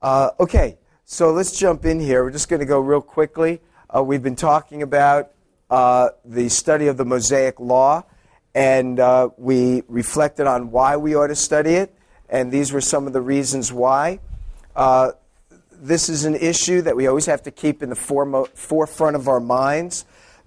Uh, okay, so let's jump in here. We're just going to go real quickly. Uh, we've been talking about uh, the study of the Mosaic Law, and uh, we reflected on why we ought to study it, and these were some of the reasons why. Uh, this is an issue that we always have to keep in the foremo- forefront of our minds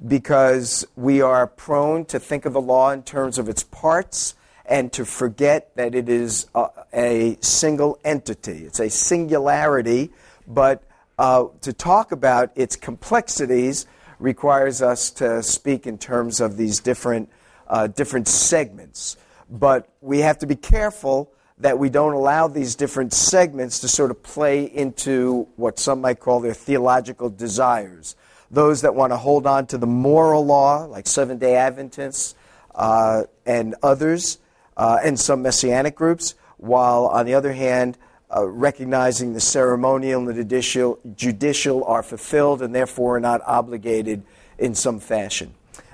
because we are prone to think of the law in terms of its parts and to forget that it is a, a single entity. It's a singularity, but uh, to talk about its complexities requires us to speak in terms of these different, uh, different segments. But we have to be careful that we don't allow these different segments to sort of play into what some might call their theological desires. Those that want to hold on to the moral law, like Seventh day Adventists uh, and others, uh, and some messianic groups, while on the other hand, uh, recognizing the ceremonial and the judicial, judicial are fulfilled and therefore are not obligated in some fashion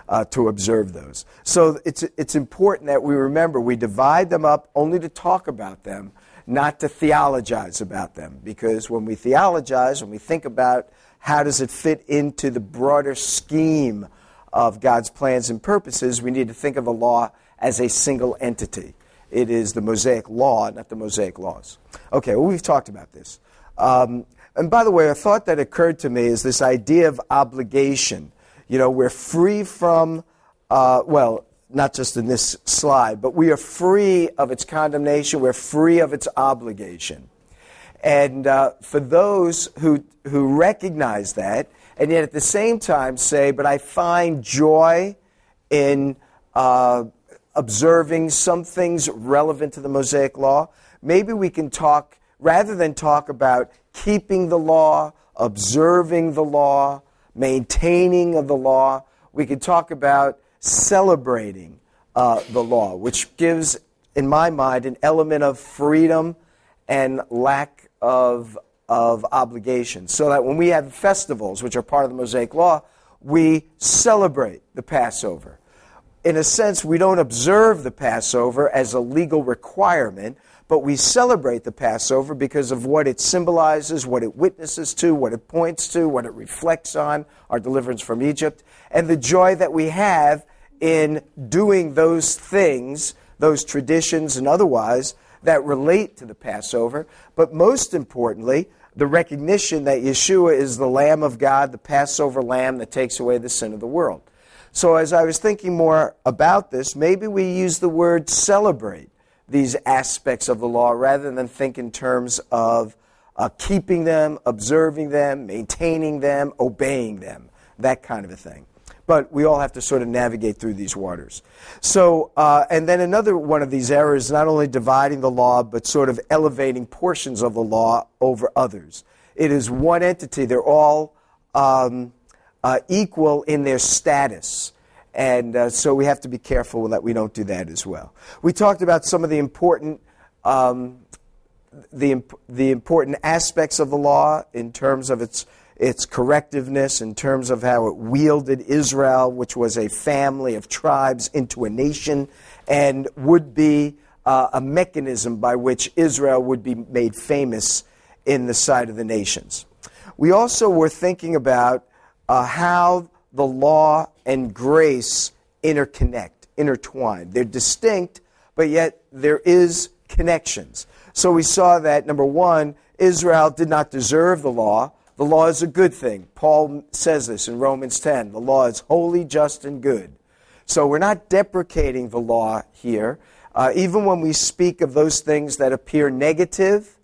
uh, to observe those. So it's, it's important that we remember we divide them up only to talk about them, not to theologize about them. Because when we theologize, when we think about how does it fit into the broader scheme of God's plans and purposes, we need to think of the law as a single entity. It is the Mosaic law, not the Mosaic laws. Okay, well, we've talked about this. Um, and by the way, a thought that occurred to me is this idea of obligation. You know, we're free from, uh, well, not just in this slide, but we are free of its condemnation, we're free of its obligation. And uh, for those who, who recognize that, and yet at the same time say, but I find joy in uh, observing some things relevant to the Mosaic Law, maybe we can talk, rather than talk about keeping the law, observing the law, maintaining of the law, we could talk about celebrating uh, the law, which gives, in my mind, an element of freedom and lack of, of obligation. So that when we have festivals, which are part of the Mosaic Law, we celebrate the Passover in a sense, we don't observe the Passover as a legal requirement, but we celebrate the Passover because of what it symbolizes, what it witnesses to, what it points to, what it reflects on, our deliverance from Egypt, and the joy that we have in doing those things, those traditions and otherwise, that relate to the Passover. But most importantly, the recognition that Yeshua is the Lamb of God, the Passover Lamb that takes away the sin of the world. So, as I was thinking more about this, maybe we use the word celebrate these aspects of the law rather than think in terms of uh, keeping them, observing them, maintaining them, obeying them, that kind of a thing. But we all have to sort of navigate through these waters. So, uh, and then another one of these errors, is not only dividing the law, but sort of elevating portions of the law over others. It is one entity. They're all um, uh, equal in their status. And uh, so we have to be careful that we don't do that as well. We talked about some of the important, um, the, the important aspects of the law in terms of its, its correctiveness, in terms of how it wielded Israel, which was a family of tribes, into a nation, and would be uh, a mechanism by which Israel would be made famous in the sight of the nations. We also were thinking about uh, how the law and grace interconnect, intertwine. They're distinct, but yet there is connections. So we saw that number one, Israel did not deserve the law. The law is a good thing. Paul says this in Romans 10. The law is holy, just, and good. So we're not deprecating the law here. Uh, even when we speak of those things that appear negative,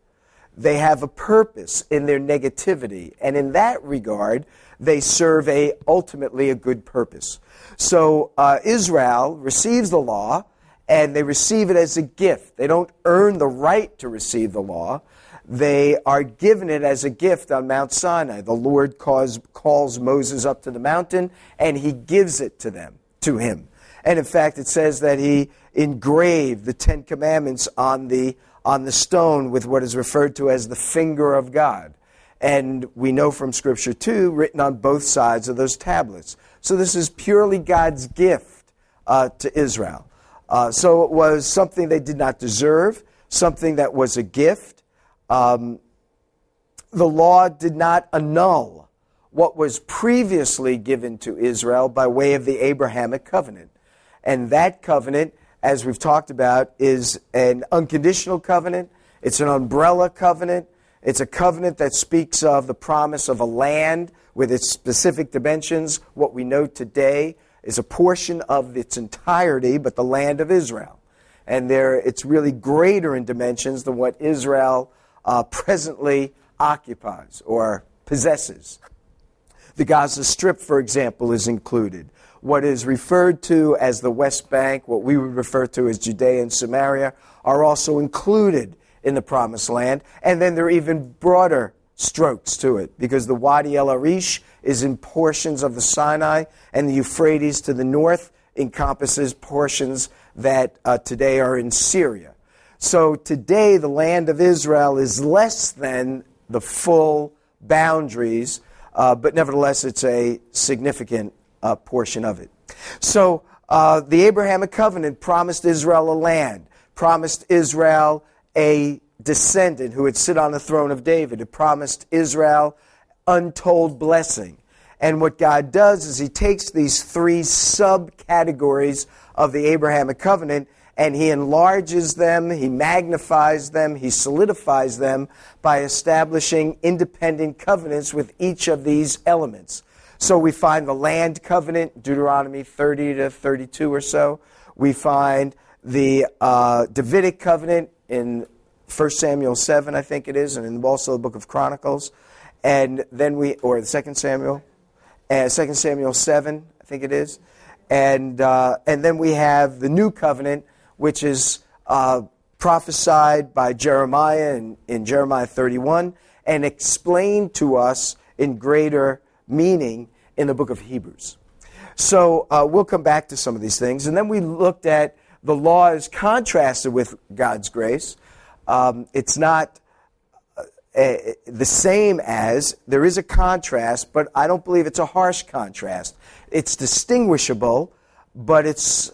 they have a purpose in their negativity. And in that regard, they serve a ultimately a good purpose. So uh, Israel receives the law, and they receive it as a gift. They don't earn the right to receive the law. They are given it as a gift on Mount Sinai. The Lord calls, calls Moses up to the mountain, and he gives it to them, to him. And in fact, it says that he engraved the Ten Commandments on the on the stone with what is referred to as the finger of God. And we know from Scripture, too, written on both sides of those tablets. So this is purely God's gift uh, to Israel. Uh, so it was something they did not deserve, something that was a gift. Um, the law did not annul what was previously given to Israel by way of the Abrahamic covenant. And that covenant, as we've talked about, is an unconditional covenant, it's an umbrella covenant, it's a covenant that speaks of the promise of a land with its specific dimensions. What we know today is a portion of its entirety, but the land of Israel. And there, it's really greater in dimensions than what Israel uh, presently occupies or possesses. The Gaza Strip, for example, is included. What is referred to as the West Bank, what we would refer to as Judea and Samaria, are also included in the Promised Land. And then there are even broader strokes to it because the Wadi El Arish is in portions of the Sinai, and the Euphrates to the north encompasses portions that uh, today are in Syria. So today, the land of Israel is less than the full boundaries, uh, but nevertheless, it's a significant uh, portion of it. So uh, the Abrahamic covenant promised Israel a land, promised Israel a descendant who would sit on the throne of David. It promised Israel untold blessing. And what God does is He takes these three subcategories of the Abrahamic covenant and He enlarges them, He magnifies them, He solidifies them by establishing independent covenants with each of these elements. So we find the land covenant, Deuteronomy 30 to 32 or so. We find the uh, Davidic covenant in 1 Samuel 7, I think it is, and in also the book of Chronicles. And then we, or the 2 Samuel, uh, 2 Samuel 7, I think it is. And, uh, and then we have the new covenant, which is uh, prophesied by Jeremiah in, in Jeremiah 31 and explained to us in greater meaning in the book of Hebrews. So uh, we'll come back to some of these things. And then we looked at the law is contrasted with God's grace. Um, it's not uh, the same as, there is a contrast, but I don't believe it's a harsh contrast. It's distinguishable, but it's,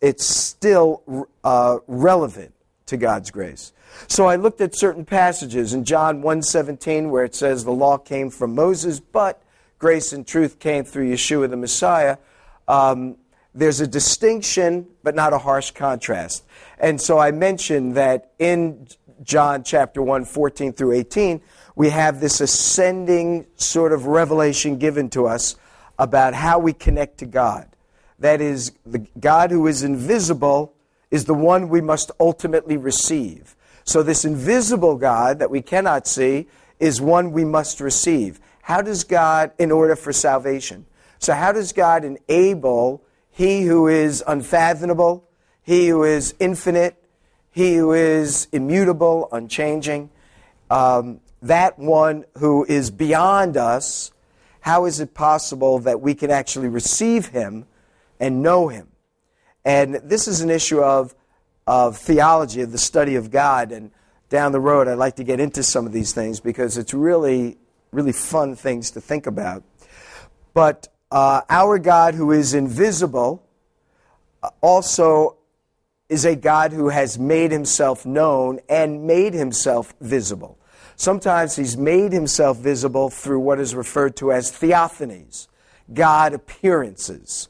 it's still uh, relevant to God's grace. So I looked at certain passages in John 1:17 where it says the law came from Moses, but grace and truth came through Yeshua the Messiah. Um, there's a distinction, but not a harsh contrast. And so I mentioned that in John chapter 1, 14 through 18, we have this ascending sort of revelation given to us about how we connect to God. That is, the God who is invisible is the one we must ultimately receive. So, this invisible God that we cannot see is one we must receive. How does God, in order for salvation? So, how does God enable he who is unfathomable, he who is infinite, he who is immutable, unchanging, um, that one who is beyond us, how is it possible that we can actually receive him and know him? And this is an issue of, of theology, of the study of God. And down the road, I'd like to get into some of these things because it's really, really fun things to think about. But uh, our God, who is invisible, also is a God who has made himself known and made himself visible. Sometimes he's made himself visible through what is referred to as theophanies, God appearances.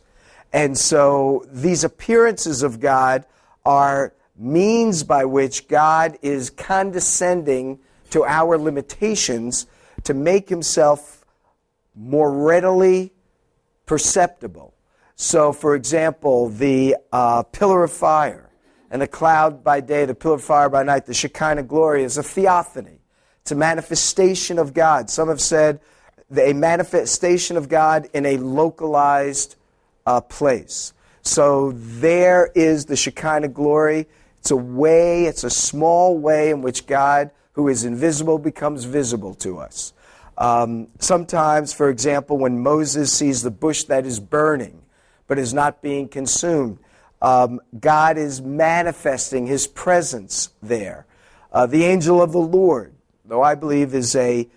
And so these appearances of God are means by which God is condescending to our limitations to make himself more readily perceptible. So, for example, the uh, pillar of fire and the cloud by day, the pillar of fire by night, the Shekinah glory is a theophany. It's a manifestation of God. Some have said a manifestation of God in a localized uh, place. So there is the Shekinah glory. It's a way, it's a small way in which God, who is invisible, becomes visible to us. Um, sometimes, for example, when Moses sees the bush that is burning, but is not being consumed. Um, God is manifesting his presence there. Uh, the angel of the Lord, though I believe is a,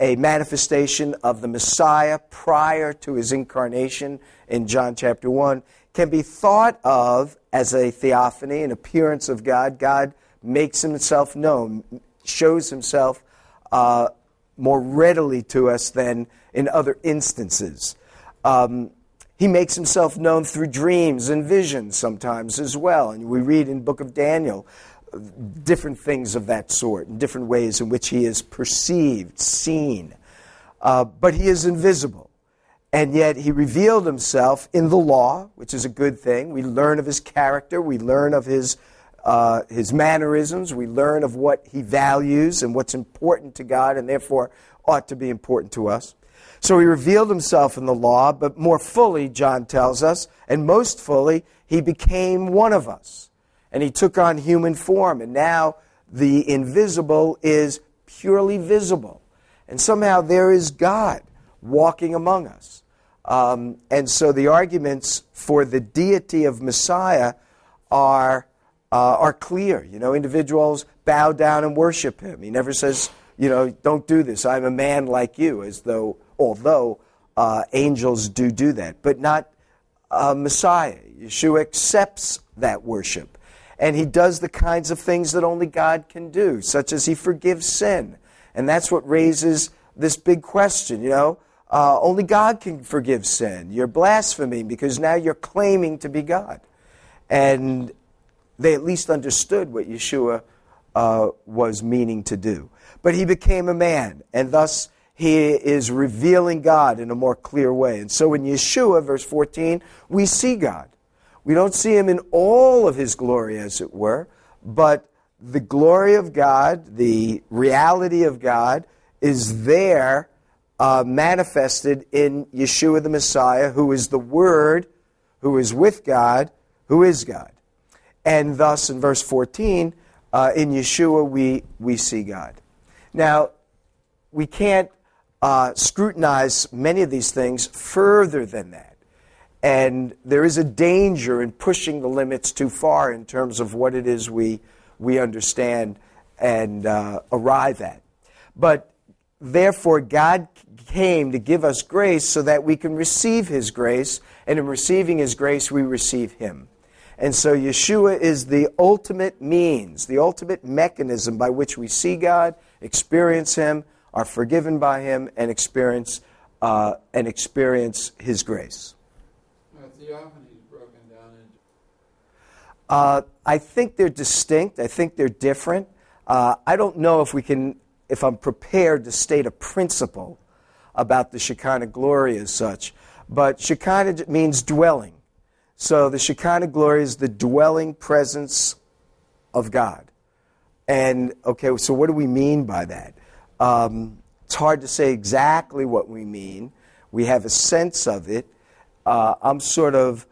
a manifestation of the Messiah prior to his incarnation in John chapter 1, can be thought of as a theophany, an appearance of God. God makes himself known, shows himself uh, more readily to us than in other instances. Um, he makes himself known through dreams and visions sometimes as well. And we read in book of Daniel different things of that sort, and different ways in which he is perceived, seen. Uh, but he is invisible. And yet he revealed himself in the law, which is a good thing. We learn of his character, we learn of his, uh, his mannerisms, we learn of what he values and what's important to God, and therefore ought to be important to us. So he revealed himself in the law, but more fully, John tells us, and most fully, he became one of us. And he took on human form. And now the invisible is purely visible. And somehow there is God walking among us. Um, and so the arguments for the deity of Messiah are, uh, are clear. You know, individuals bow down and worship him. He never says, you know, don't do this. I'm a man like you, as though, although uh, angels do do that, but not uh, Messiah. Yeshua accepts that worship. And he does the kinds of things that only God can do, such as he forgives sin. And that's what raises this big question, you know. Uh, only God can forgive sin. You're blaspheming because now you're claiming to be God. And they at least understood what Yeshua uh, was meaning to do. But he became a man, and thus he is revealing God in a more clear way. And so in Yeshua, verse 14, we see God. We don't see him in all of his glory, as it were, but the glory of God, the reality of God, is there uh, manifested in Yeshua the Messiah, who is the Word, who is with God, who is God. And thus, in verse 14, uh, in Yeshua, we, we see God. Now, we can't uh, scrutinize many of these things further than that. And there is a danger in pushing the limits too far in terms of what it is we, we understand and uh, arrive at. But therefore, God came to give us grace so that we can receive His grace, and in receiving His grace, we receive Him. And so Yeshua is the ultimate means, the ultimate mechanism by which we see God, experience Him, are forgiven by Him, and experience uh, and experience His grace. broken down into. Uh, I think they're distinct. I think they're different. Uh, I don't know if we can, if I'm prepared to state a principle about the Shekinah glory as such, but Shekinah means dwelling. So the Shekinah glory is the dwelling presence of God. And, okay, so what do we mean by that? Um, it's hard to say exactly what we mean. We have a sense of it. Uh, I'm sort of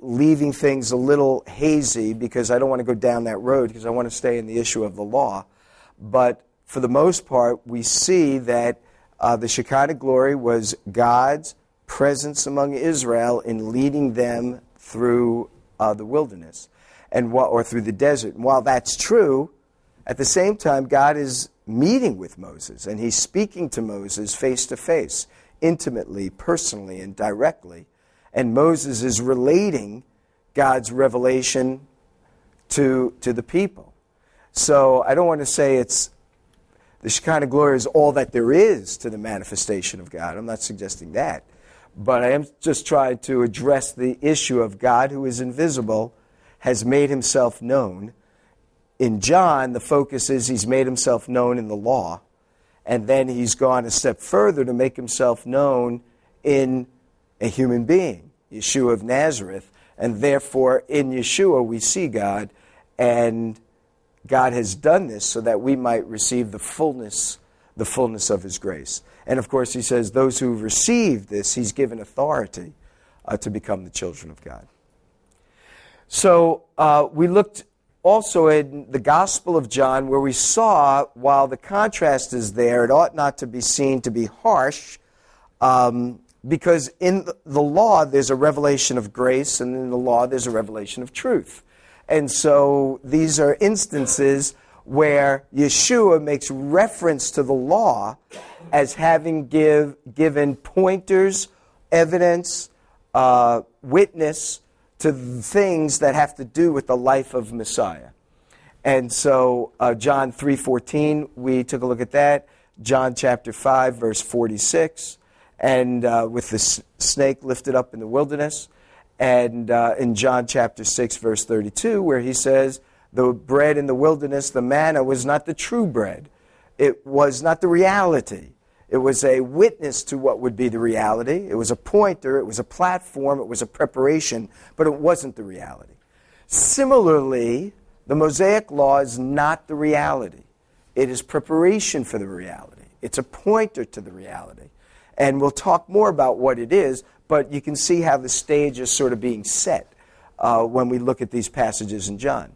leaving things a little hazy because I don't want to go down that road because I want to stay in the issue of the law. But for the most part, we see that uh, the Shekinah glory was God's presence among Israel in leading them through uh, the wilderness and or through the desert. And while that's true, at the same time, God is meeting with Moses and he's speaking to Moses face to face, intimately, personally, and directly. And Moses is relating God's revelation to, to the people. So I don't want to say it's the Shekinah glory is all that there is to the manifestation of God. I'm not suggesting that. But I am just trying to address the issue of God who is invisible has made himself known. In John, the focus is he's made himself known in the law, and then he's gone a step further to make himself known in a human being, Yeshua of Nazareth. And therefore, in Yeshua, we see God, and God has done this so that we might receive the fullness, the fullness of his grace. And of course, he says, those who receive this, he's given authority uh, to become the children of God. So uh, we looked also in the Gospel of John, where we saw, while the contrast is there, it ought not to be seen to be harsh, um, because in the law there's a revelation of grace, and in the law there's a revelation of truth. And so these are instances where Yeshua makes reference to the law as having give, given pointers, evidence, uh, witness to things that have to do with the life of Messiah. And so uh, John 3.14, we took a look at that. John chapter 5, verse 46, and uh, with the s- snake lifted up in the wilderness. And uh, in John chapter 6, verse 32, where he says, the bread in the wilderness, the manna, was not the true bread. It was not the reality. It was a witness to what would be the reality. It was a pointer, it was a platform, it was a preparation, but it wasn't the reality. Similarly, the Mosaic Law is not the reality. It is preparation for the reality. It's a pointer to the reality. And we'll talk more about what it is, but you can see how the stage is sort of being set uh, when we look at these passages in John.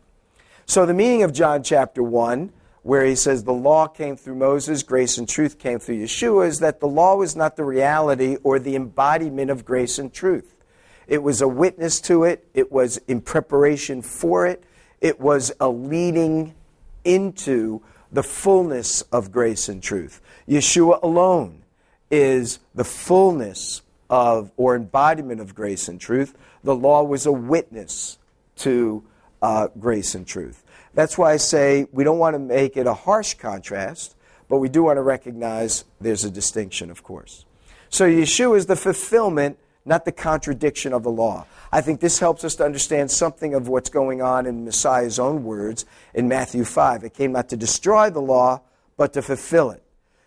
So, the meaning of John chapter 1, where he says the law came through Moses, grace and truth came through Yeshua, is that the law was not the reality or the embodiment of grace and truth. It was a witness to it, it was in preparation for it, it was a leading into the fullness of grace and truth. Yeshua alone is the fullness of or embodiment of grace and truth. The law was a witness to uh, grace and truth. That's why I say we don't want to make it a harsh contrast, but we do want to recognize there's a distinction, of course. So Yeshua is the fulfillment not the contradiction of the law. I think this helps us to understand something of what's going on in Messiah's own words in Matthew 5. It came not to destroy the law, but to fulfill it.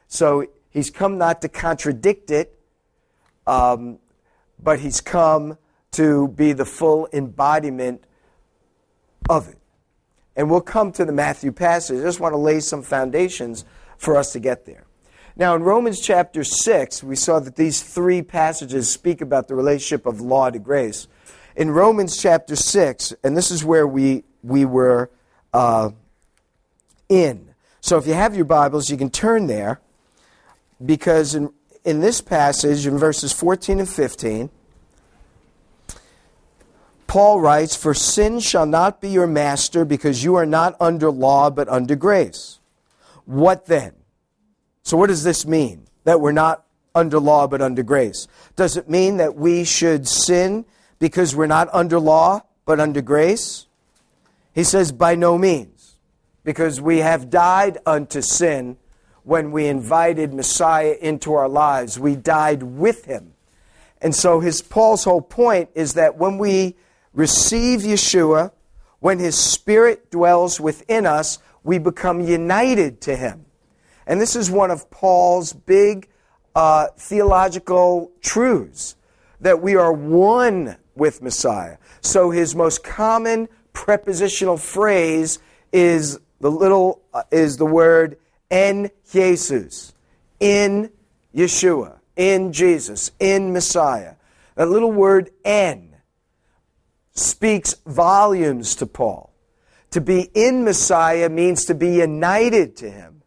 So he's come not to contradict it, um, but he's come to be the full embodiment of it. And we'll come to the Matthew passage. I just want to lay some foundations for us to get there. Now, in Romans chapter 6, we saw that these three passages speak about the relationship of law to grace. In Romans chapter 6, and this is where we, we were uh, in. So if you have your Bibles, you can turn there because in, in this passage, in verses 14 and 15, Paul writes, For sin shall not be your master because you are not under law but under grace. What then? So, what does this mean? That we're not under law but under grace. Does it mean that we should sin because we're not under law but under grace? He says, by no means, because we have died unto sin when we invited Messiah into our lives. We died with him. And so his Paul's whole point is that when we receive Yeshua, when his spirit dwells within us, we become united to him. And this is one of Paul's big uh, theological truths that we are one with Messiah. So his most common prepositional phrase is the little uh, is the word en Jesus, in Yeshua, in Jesus, in Messiah. That little word en speaks volumes to Paul. To be in Messiah means to be united to him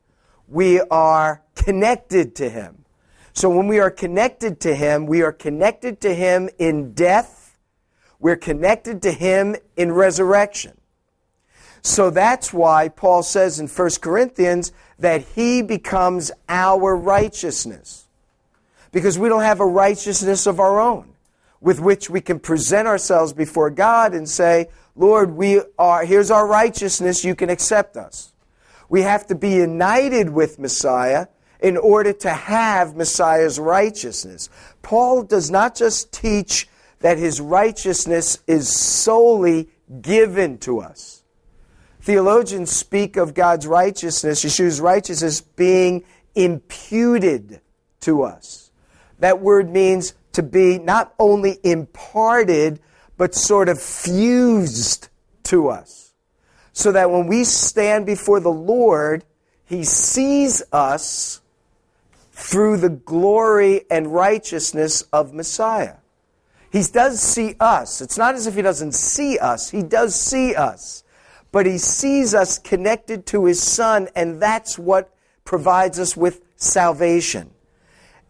we are connected to Him. So when we are connected to Him, we are connected to Him in death, we're connected to Him in resurrection. So that's why Paul says in 1 Corinthians that He becomes our righteousness. Because we don't have a righteousness of our own with which we can present ourselves before God and say, Lord, we are, here's our righteousness, you can accept us. We have to be united with Messiah in order to have Messiah's righteousness. Paul does not just teach that his righteousness is solely given to us. Theologians speak of God's righteousness, Yeshua's righteousness, being imputed to us. That word means to be not only imparted, but sort of fused to us so that when we stand before the Lord, He sees us through the glory and righteousness of Messiah. He does see us. It's not as if He doesn't see us, He does see us. But He sees us connected to His Son, and that's what provides us with salvation.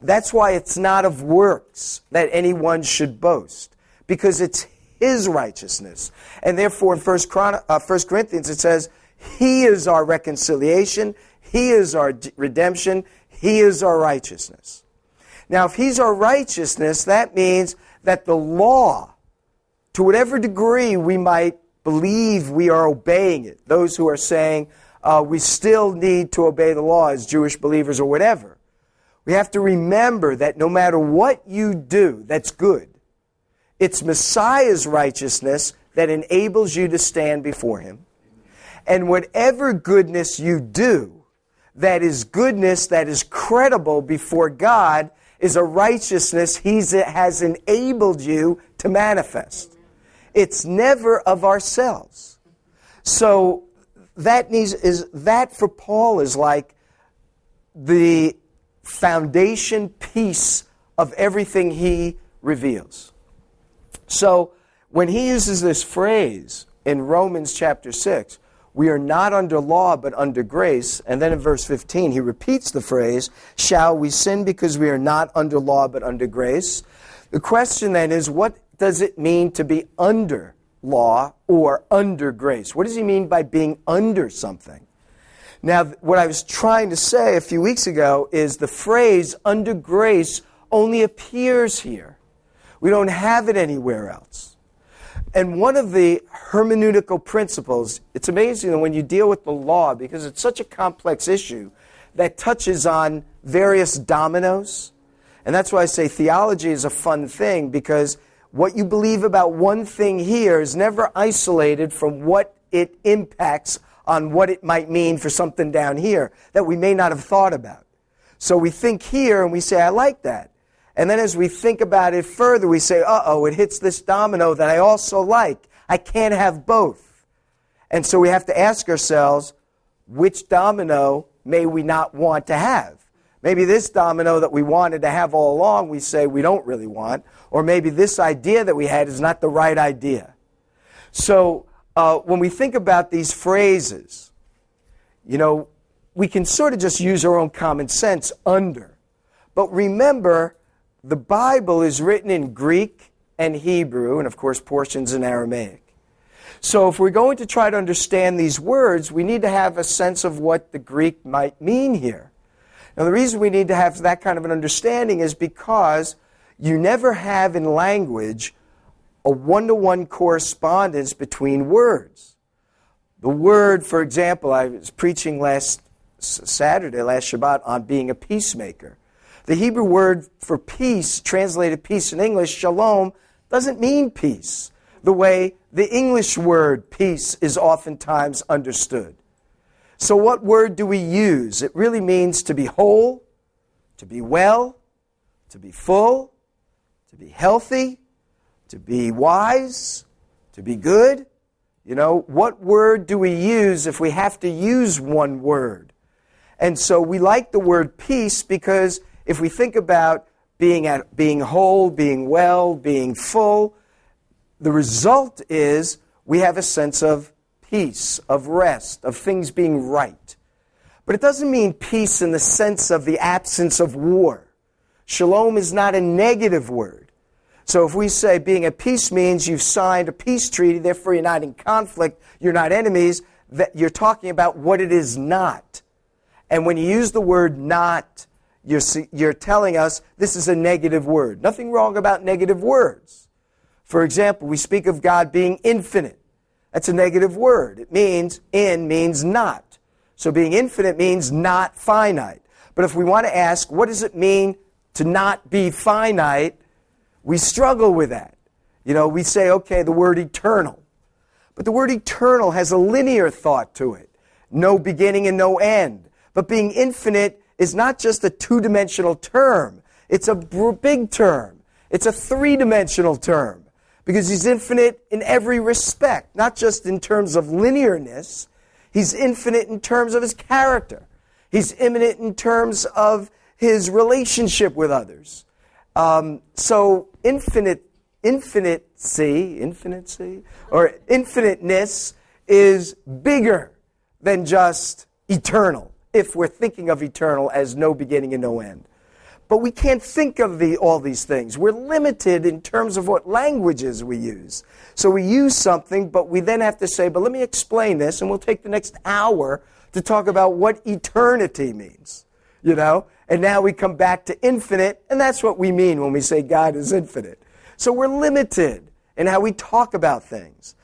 That's why it's not of works that anyone should boast, because it's his righteousness. And therefore, in 1, Chron- uh, Corinthians, it says, He is our reconciliation, He is our redemption, He is our righteousness. Now, if He's our righteousness, that means that the law, to whatever degree we might believe we are obeying it, those who are saying uh, we still need to obey the law as Jewish believers or whatever. We have to remember that no matter what you do that's good, it's Messiah's righteousness that enables you to stand before Him. And whatever goodness you do, that is goodness that is credible before God, is a righteousness He has enabled you to manifest. It's never of ourselves. So that needs is that for Paul is like the foundation piece of everything he reveals. So when he uses this phrase in Romans chapter 6, we are not under law but under grace, and then in verse 15 he repeats the phrase, shall we sin because we are not under law but under grace? The question then is what does it mean to be under law or under grace? What does he mean by being under something? Now, what I was trying to say a few weeks ago is the phrase under grace only appears here. We don't have it anywhere else. And one of the hermeneutical principles, it's amazing that when you deal with the law, because it's such a complex issue that touches on various dominoes. And that's why I say theology is a fun thing because what you believe about one thing here is never isolated from what it impacts on what it might mean for something down here that we may not have thought about. So we think here and we say, I like that. And then as we think about it further, we say, uh oh, it hits this domino that I also like. I can't have both. And so we have to ask ourselves, which domino may we not want to have? Maybe this domino that we wanted to have all along, we say we don't really want. Or maybe this idea that we had is not the right idea. So uh, when we think about these phrases, you know, we can sort of just use our own common sense under. But remember, the Bible is written in Greek and Hebrew, and of course, portions in Aramaic. So, if we're going to try to understand these words, we need to have a sense of what the Greek might mean here. Now, the reason we need to have that kind of an understanding is because you never have in language a one to one correspondence between words. The word, for example, I was preaching last Saturday, last Shabbat, on being a peacemaker. The Hebrew word for peace, translated peace in English, shalom, doesn't mean peace the way the English word peace is oftentimes understood. So, what word do we use? It really means to be whole, to be well, to be full, to be healthy, to be wise, to be good. You know, what word do we use if we have to use one word? And so we like the word peace because if we think about being, at, being whole, being well, being full, the result is we have a sense of peace, of rest, of things being right. But it doesn't mean peace in the sense of the absence of war. Shalom is not a negative word. So if we say being at peace means you've signed a peace treaty, therefore you're not in conflict, you're not enemies, that you're talking about what it is not. And when you use the word not, you're, you're telling us this is a negative word. Nothing wrong about negative words. For example, we speak of God being infinite. That's a negative word. It means in means not. So being infinite means not finite. But if we want to ask, what does it mean to not be finite? We struggle with that. You know, we say, okay, the word eternal. But the word eternal has a linear thought to it no beginning and no end. But being infinite is not just a two dimensional term, it's a big term, it's a three dimensional term because he's infinite in every respect, not just in terms of linearness. He's infinite in terms of his character. He's infinite in terms of his relationship with others. Um, so infinite, C, infinite or infiniteness is bigger than just eternal. If we're thinking of eternal as no beginning and no end. But we can't think of the, all these things. We're limited in terms of what languages we use. So we use something, but we then have to say, but let me explain this, and we'll take the next hour to talk about what eternity means. You know? And now we come back to infinite, and that's what we mean when we say God is infinite. So we're limited in how we talk about things.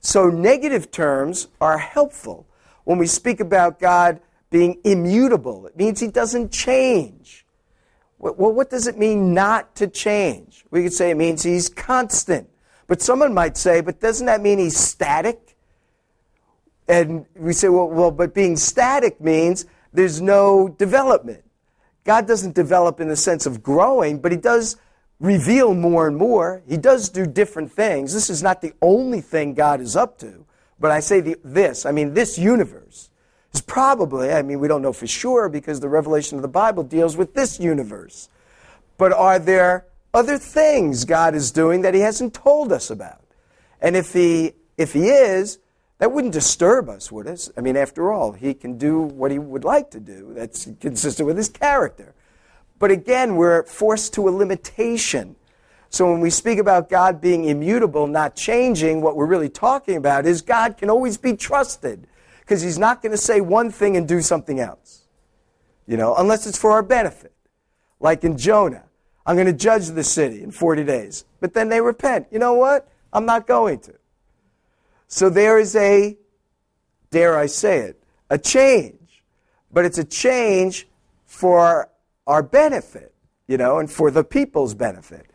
So, negative terms are helpful. When we speak about God being immutable, it means he doesn't change. Well, what does it mean not to change? We could say it means he's constant. But someone might say, but doesn't that mean he's static? And we say, well, well, but being static means there's no development. God doesn't develop in the sense of growing, but he does reveal more and more. He does do different things. This is not the only thing God is up to. But I say the, this, I mean, this universe is probably, I mean, we don't know for sure because the revelation of the Bible deals with this universe. But are there other things God is doing that He hasn't told us about? And if He, if he is, that wouldn't disturb us, would it? I mean, after all, He can do what He would like to do. That's consistent with His character. But again, we're forced to a limitation. So when we speak about God being immutable, not changing, what we're really talking about is God can always be trusted because he's not going to say one thing and do something else. You know, unless it's for our benefit. Like in Jonah, I'm going to judge the city in 40 days. But then they repent. You know what? I'm not going to. So there is a, dare I say it, a change. But it's a change for our benefit, you know, and for the people's benefit.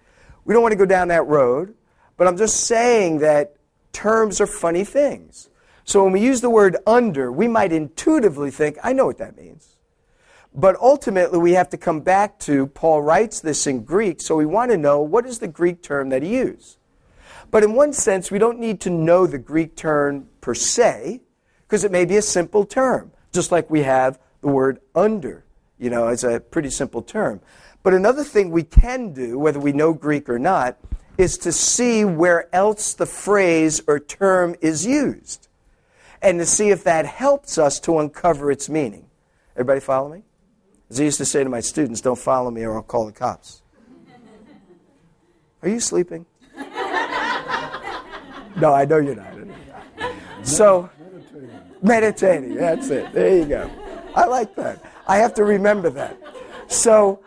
We don't want to go down that road, but I'm just saying that terms are funny things. So when we use the word under, we might intuitively think, I know what that means. But ultimately, we have to come back to, Paul writes this in Greek, so we want to know what is the Greek term that he used. But in one sense, we don't need to know the Greek term per se, because it may be a simple term, just like we have the word under, you know, as a pretty simple term. But another thing we can do, whether we know Greek or not, is to see where else the phrase or term is used and to see if that helps us to uncover its meaning. Everybody follow me? As I used to say to my students, don't follow me or I'll call the cops. Are you sleeping? No, I know you're not. So, meditating, that's it. There you go. I like that. I have to remember that. So,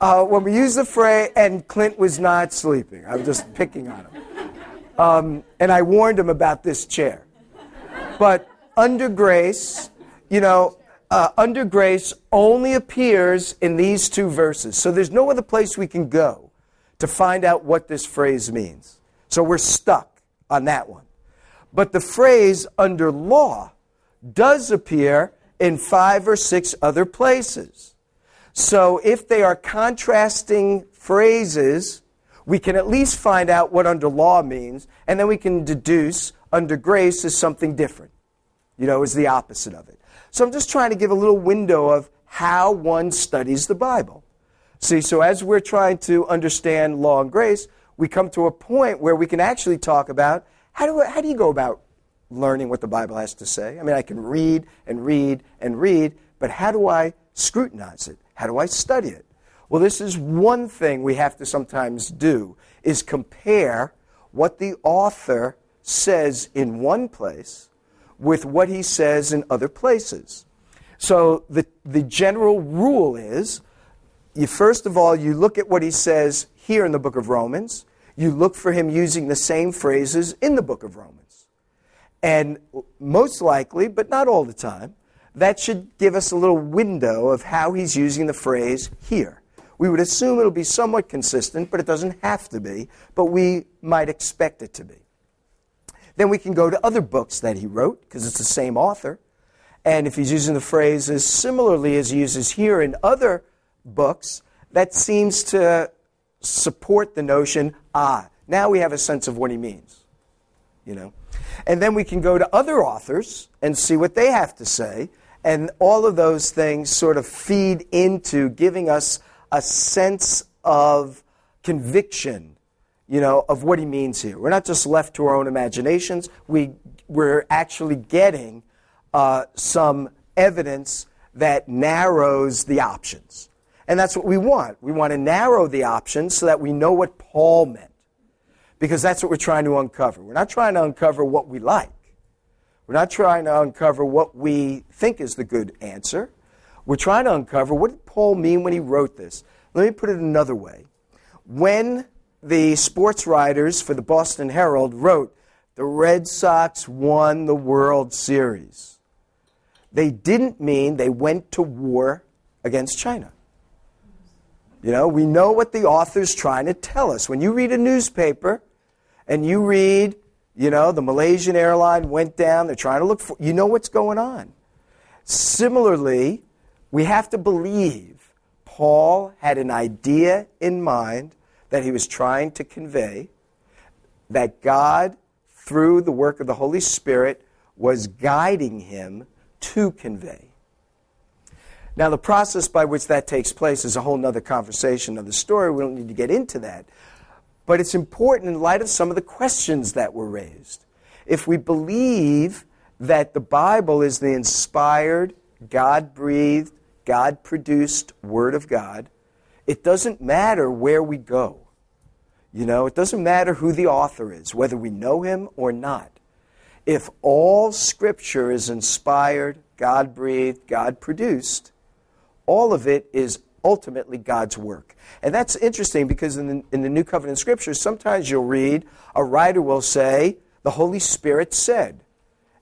uh, when we use the phrase, and Clint was not sleeping, I was just picking on him. Um, and I warned him about this chair. But under grace, you know, uh, under grace only appears in these two verses. So there's no other place we can go to find out what this phrase means. So we're stuck on that one. But the phrase under law does appear in five or six other places. So if they are contrasting phrases, we can at least find out what under law means, and then we can deduce under grace is something different. You know, is the opposite of it. So I'm just trying to give a little window of how one studies the Bible. See, so as we're trying to understand law and grace, we come to a point where we can actually talk about how do, how do you go about learning what the Bible has to say? I mean, I can read and read and read, but how do I scrutinize it? How do I study it? Well, this is one thing we have to sometimes do is compare what the author says in one place with what he says in other places. So the, the general rule is you first of all you look at what he says here in the book of Romans. You look for him using the same phrases in the book of Romans. And most likely, but not all the time, that should give us a little window of how he's using the phrase here. We would assume it'll be somewhat consistent, but it doesn't have to be, but we might expect it to be. Then we can go to other books that he wrote, because it's the same author. And if he's using the phrases similarly as he uses here in other books, that seems to support the notion ah, now we have a sense of what he means. You know? And then we can go to other authors and see what they have to say and all of those things sort of feed into giving us a sense of conviction, you know, of what he means here. We're not just left to our own imaginations. We, we're actually getting uh, some evidence that narrows the options. And that's what we want. We want to narrow the options so that we know what Paul meant. Because that's what we're trying to uncover. We're not trying to uncover what we like. We're not trying to uncover what we think is the good answer. We're trying to uncover what did Paul mean when he wrote this. Let me put it another way. When the sports writers for the Boston Herald wrote the Red Sox won the World Series, they didn't mean they went to war against China. You know, we know what the author's trying to tell us. When you read a newspaper and you read, you know, the Malaysian airline went down, they're trying to look for, you know what's going on. Similarly, we have to believe Paul had an idea in mind that he was trying to convey, that God, through the work of the Holy Spirit, was guiding him to convey. Now, the process by which that takes place is a whole other conversation of the story. We don't need to get into that. But it's important in light of some of the questions that were raised. If we believe that the Bible is the inspired, God breathed, God produced Word of God, it doesn't matter where we go. You know, it doesn't matter who the author is, whether we know him or not. If all Scripture is inspired, God breathed, God produced, all of it is ultimately God's work. And that's interesting because in the, in the New Covenant Scriptures, sometimes you'll read, a writer will say, the Holy Spirit said.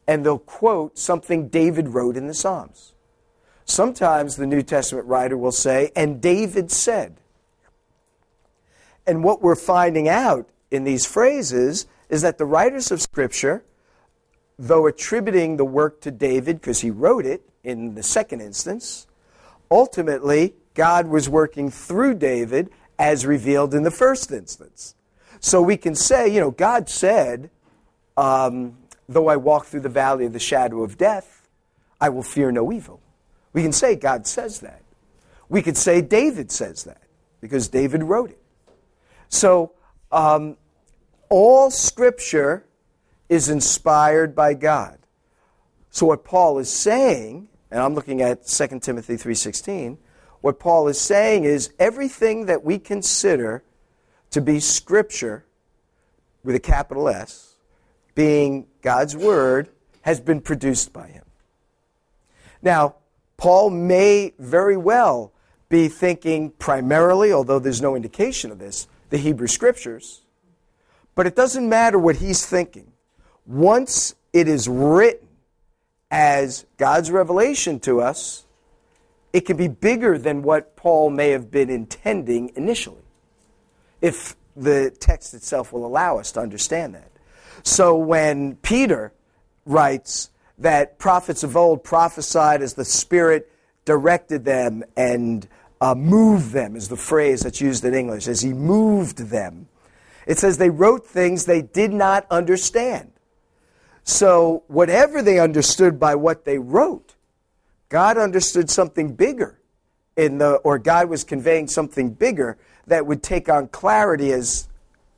And they'll quote something David wrote in the Psalms. Sometimes the New Testament writer will say, and David said. And what we're finding out in these phrases is that the writers of Scripture, though attributing the work to David because he wrote it in the second instance, ultimately, God was working through David as revealed in the first instance. So we can say, you know, God said, um, though I walk through the valley of the shadow of death, I will fear no evil. We can say God says that. We could say David says that because David wrote it. So um, all Scripture is inspired by God. So what Paul is saying and I'm looking at 2 Timothy 3:16, what Paul is saying is everything that we consider to be scripture with a capital S, being God's word, has been produced by him. Now, Paul may very well be thinking primarily, although there's no indication of this, the Hebrew scriptures. But it doesn't matter what he's thinking. Once it is written, as God's revelation to us, it can be bigger than what Paul may have been intending initially, if the text itself will allow us to understand that. So when Peter writes that prophets of old prophesied as the Spirit directed them and uh, moved them, is the phrase that's used in English, as he moved them. It says they wrote things they did not understand. So, whatever they understood by what they wrote, God understood something bigger in the, or God was conveying something bigger that would take on clarity as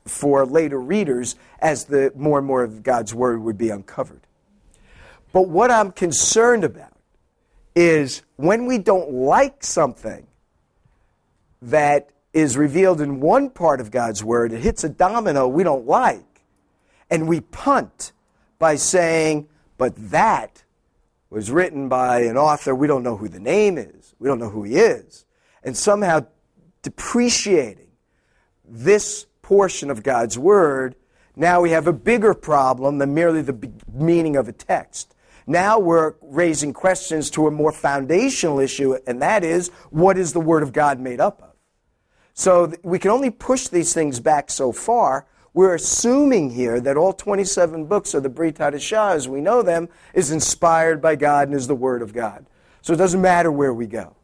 for later readers as the more and more of God's word would be uncovered. But what I'm concerned about is when we don't like something that is revealed in one part of God's word, it hits a domino we don't like, and we punt by saying, but that was written by an author, we don't know who the name is, we don't know who he is, and somehow depreciating this portion of God's Word, now we have a bigger problem than merely the meaning of a text. Now we're raising questions to a more foundational issue, and that is what is the Word of God made up of? So we can only push these things back so far we're assuming here that all 27 books of the Brit Hadashah, as we know them, is inspired by God and is the Word of God. So it doesn't matter where we go.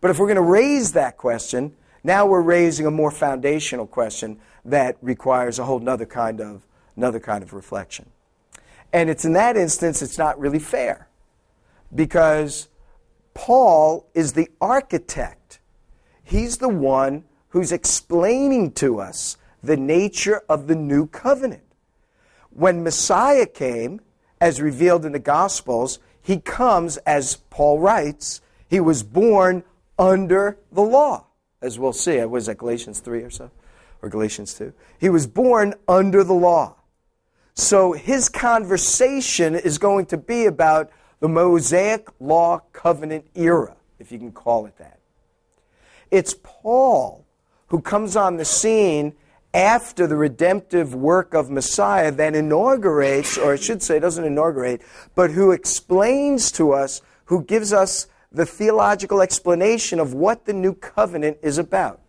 But if we're going to raise that question, now we're raising a more foundational question that requires a whole other kind of, another kind of reflection. And it's in that instance, it's not really fair because Paul is the architect. He's the one who's explaining to us the nature of the new covenant. When Messiah came, as revealed in the Gospels, he comes, as Paul writes, he was born under the law, as we'll see. Uh, was that Galatians 3 or so? Or Galatians 2? He was born under the law. So his conversation is going to be about the Mosaic Law Covenant era, if you can call it that. It's Paul who comes on the scene after the redemptive work of Messiah that inaugurates, or I should say, doesn't inaugurate, but who explains to us, who gives us the theological explanation of what the new covenant is about.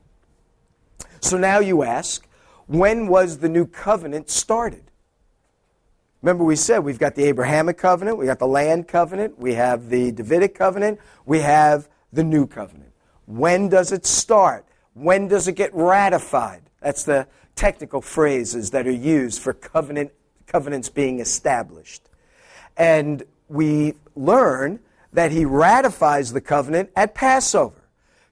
So now you ask, when was the new covenant started? Remember, we said we've got the Abrahamic covenant, we got the land covenant, we have the Davidic covenant, we have the new covenant. When does it start? When does it get ratified? That's the technical phrases that are used for covenant, covenants being established. And we learn that he ratifies the covenant at Passover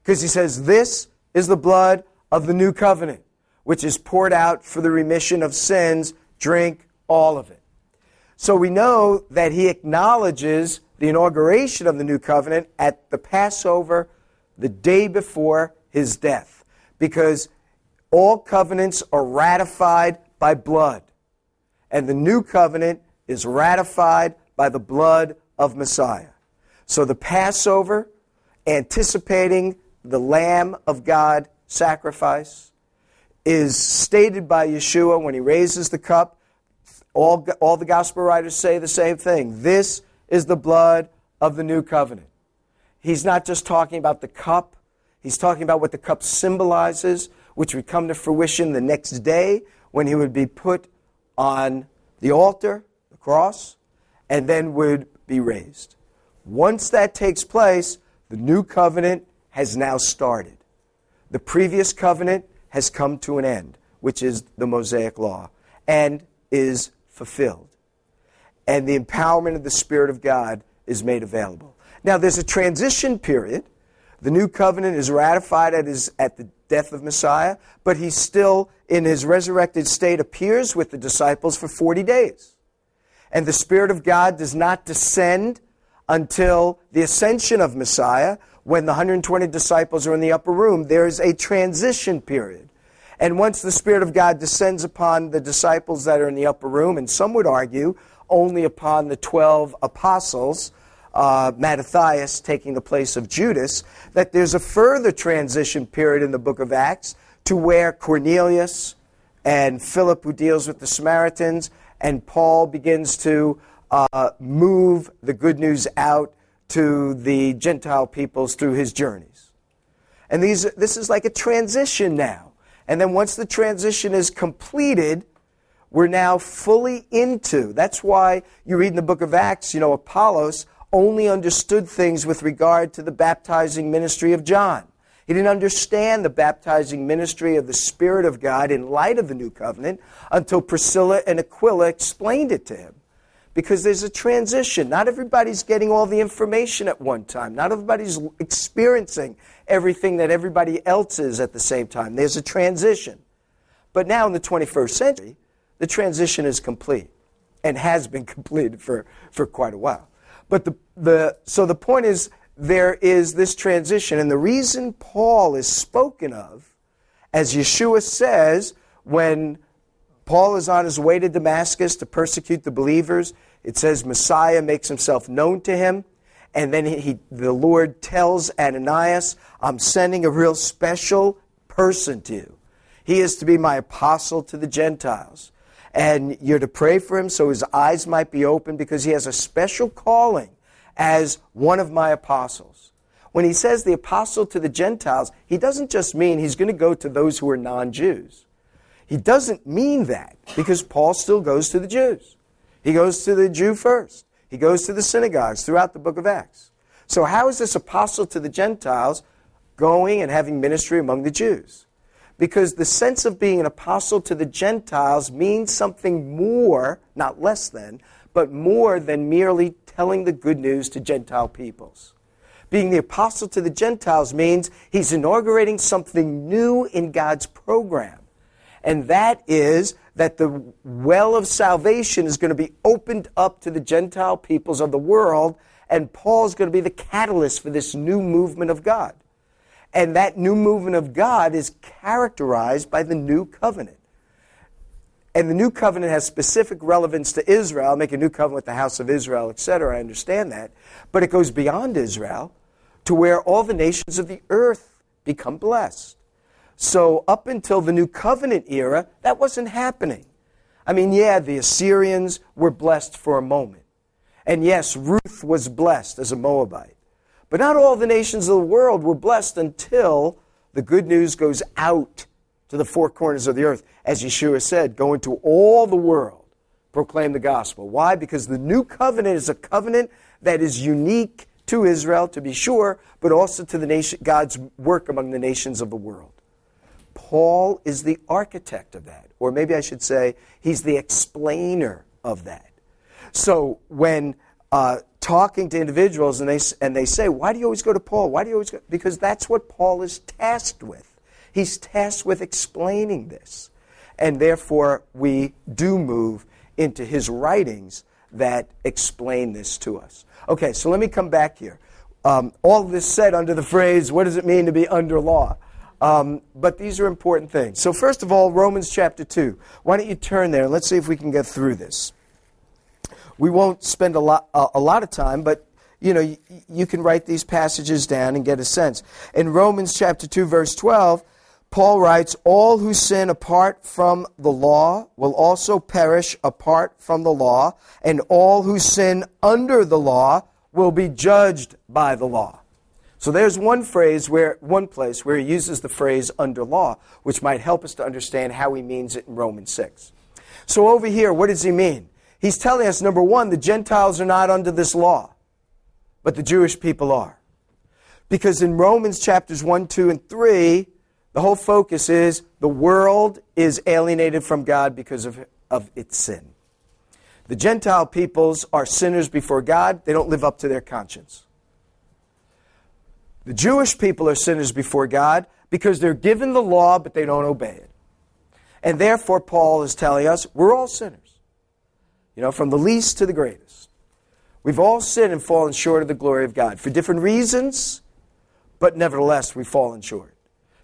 because he says, This is the blood of the new covenant, which is poured out for the remission of sins. Drink all of it. So we know that he acknowledges the inauguration of the new covenant at the Passover the day before his death because all covenants are ratified by blood. And the new covenant is ratified by the blood of Messiah. So the Passover, anticipating the Lamb of God sacrifice, is stated by Yeshua when he raises the cup. All, all the gospel writers say the same thing. This is the blood of the new covenant. He's not just talking about the cup, he's talking about what the cup symbolizes, which would come to fruition the next day when he would be put on the altar, the cross, and then would be raised. Once that takes place, the new covenant has now started. The previous covenant has come to an end, which is the Mosaic Law, and is fulfilled. And the empowerment of the Spirit of God is made available. Now, there's a transition period. The new covenant is ratified at, his, at the death of Messiah, but he still, in his resurrected state, appears with the disciples for 40 days. And the Spirit of God does not descend until the ascension of Messiah, when the 120 disciples are in the upper room. There is a transition period. And once the Spirit of God descends upon the disciples that are in the upper room, and some would argue only upon the 12 apostles, uh, Mattathias taking the place of Judas, that there's a further transition period in the book of Acts to where Cornelius and Philip, who deals with the Samaritans, and Paul begins to uh, move the good news out to the Gentile peoples through his journeys. And these, this is like a transition now. And then once the transition is completed, we're now fully into. That's why you read in the book of Acts, you know, Apollos only understood things with regard to the baptizing ministry of John. He didn't understand the baptizing ministry of the Spirit of God in light of the new covenant until Priscilla and Aquila explained it to him. Because there's a transition. Not everybody's getting all the information at one time. Not everybody's experiencing everything that everybody else is at the same time. There's a transition. But now in the 21st century, the transition is complete and has been completed for, for quite a while. But the, the, so the point is, there is this transition. And the reason Paul is spoken of, as Yeshua says, when Paul is on his way to Damascus to persecute the believers, it says Messiah makes himself known to him. And then he, he, the Lord tells Ananias, I'm sending a real special person to you. He is to be my apostle to the Gentiles and you're to pray for him so his eyes might be open because he has a special calling as one of my apostles. When he says the apostle to the Gentiles, he doesn't just mean he's going to go to those who are non Jews. He doesn't mean that because Paul still goes to the Jews. He goes to the Jew first, he goes to the synagogues throughout the book of Acts. So, how is this apostle to the Gentiles going and having ministry among the Jews? Because the sense of being an apostle to the Gentiles means something more, not less than, but more than merely telling the good news to Gentile peoples. Being the apostle to the Gentiles means he's inaugurating something new in God's program. And that is that the well of salvation is going to be opened up to the Gentile peoples of the world, and Paul's going to be the catalyst for this new movement of God. And that new movement of God is characterized by the new covenant. And the new covenant has specific relevance to Israel, make a new covenant with the house of Israel, etc. I understand that. But it goes beyond Israel to where all the nations of the earth become blessed. So, up until the New Covenant era, that wasn't happening. I mean, yeah, the Assyrians were blessed for a moment. And yes, Ruth was blessed as a Moabite. But not all the nations of the world were blessed until the good news goes out to the four corners of the earth. As Yeshua said, go into all the world, proclaim the gospel. Why? Because the new covenant is a covenant that is unique to Israel, to be sure, but also to the nation, God's work among the nations of the world. Paul is the architect of that, or maybe I should say, he's the explainer of that. So when uh, talking to individuals and they, and they say, Why do you always go to Paul? Why do you always go? Because that's what Paul is tasked with. He's tasked with explaining this. And therefore, we do move into his writings that explain this to us. Okay, so let me come back here. Um, all this said under the phrase, What does it mean to be under law? Um, but these are important things. So, first of all, Romans chapter 2. Why don't you turn there let's see if we can get through this. We won't spend a lot, a, a lot of time, but you know, you, you can write these passages down and get a sense. In Romans chapter 2, verse 12, Paul writes, All who sin apart from the law will also perish apart from the law, and all who sin under the law will be judged by the law. So there's one phrase where one place where he uses the phrase under law, which might help us to understand how he means it in Romans 6. So over here, what does he mean? He's telling us number 1, the Gentiles are not under this law, but the Jewish people are. Because in Romans chapters 1, 2, and 3, the whole focus is the world is alienated from God because of, of its sin. The Gentile peoples are sinners before God. They don't live up to their conscience. The Jewish people are sinners before God because they're given the law, but they don't obey it. And therefore, Paul is telling us we're all sinners. You know, from the least to the greatest. We've all sinned and fallen short of the glory of God for different reasons, but nevertheless, we've fallen short.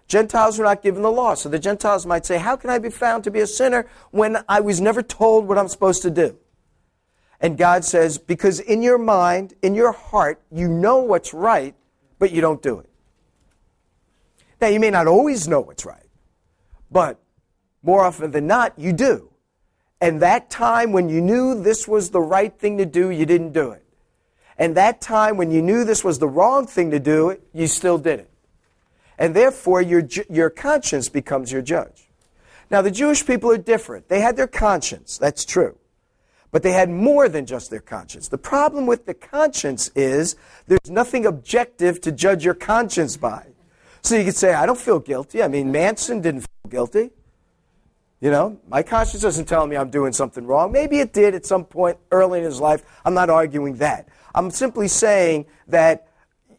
Gentiles were not given the law. So the Gentiles might say, How can I be found to be a sinner when I was never told what I'm supposed to do? And God says, Because in your mind, in your heart, you know what's right, but you don't do it. Now, you may not always know what's right, but more often than not, you do. And that time when you knew this was the right thing to do, you didn't do it. And that time when you knew this was the wrong thing to do, you still did it. And therefore, your, your conscience becomes your judge. Now, the Jewish people are different. They had their conscience, that's true. But they had more than just their conscience. The problem with the conscience is there's nothing objective to judge your conscience by. So you could say, I don't feel guilty. I mean, Manson didn't feel guilty. You know, my conscience doesn't tell me I'm doing something wrong. Maybe it did at some point early in his life. I'm not arguing that. I'm simply saying that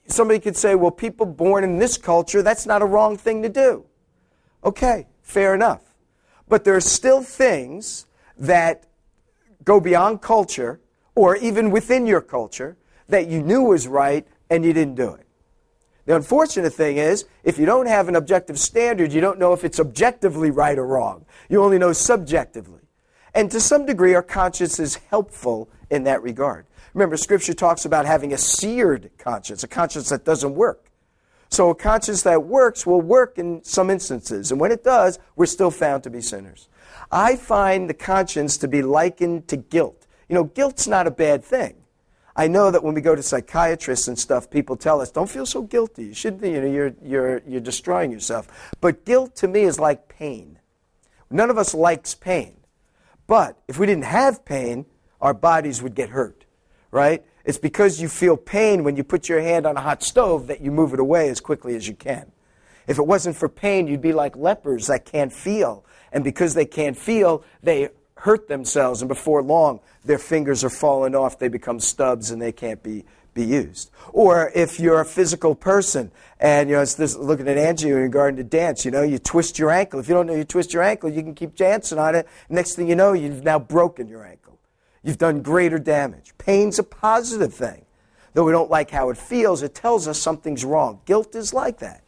somebody could say, well, people born in this culture, that's not a wrong thing to do. Okay, fair enough. But there are still things that go beyond culture or even within your culture that you knew was right and you didn't do it. The unfortunate thing is, if you don't have an objective standard, you don't know if it's objectively right or wrong. You only know subjectively. And to some degree, our conscience is helpful in that regard. Remember, Scripture talks about having a seared conscience, a conscience that doesn't work. So a conscience that works will work in some instances. And when it does, we're still found to be sinners. I find the conscience to be likened to guilt. You know, guilt's not a bad thing. I know that when we go to psychiatrists and stuff, people tell us, don't feel so guilty. You shouldn't, you know, you're, you're, you're destroying yourself. But guilt to me is like pain. None of us likes pain. But if we didn't have pain, our bodies would get hurt, right? It's because you feel pain when you put your hand on a hot stove that you move it away as quickly as you can. If it wasn't for pain, you'd be like lepers that can't feel. And because they can't feel, they hurt themselves. And before long, their fingers are falling off. They become stubs and they can't be, be used. Or if you're a physical person and, you know, it's this, looking at Angie regarding to dance, you know, you twist your ankle. If you don't know you twist your ankle, you can keep dancing on it. Next thing you know, you've now broken your ankle. You've done greater damage. Pain's a positive thing. Though we don't like how it feels, it tells us something's wrong. Guilt is like that.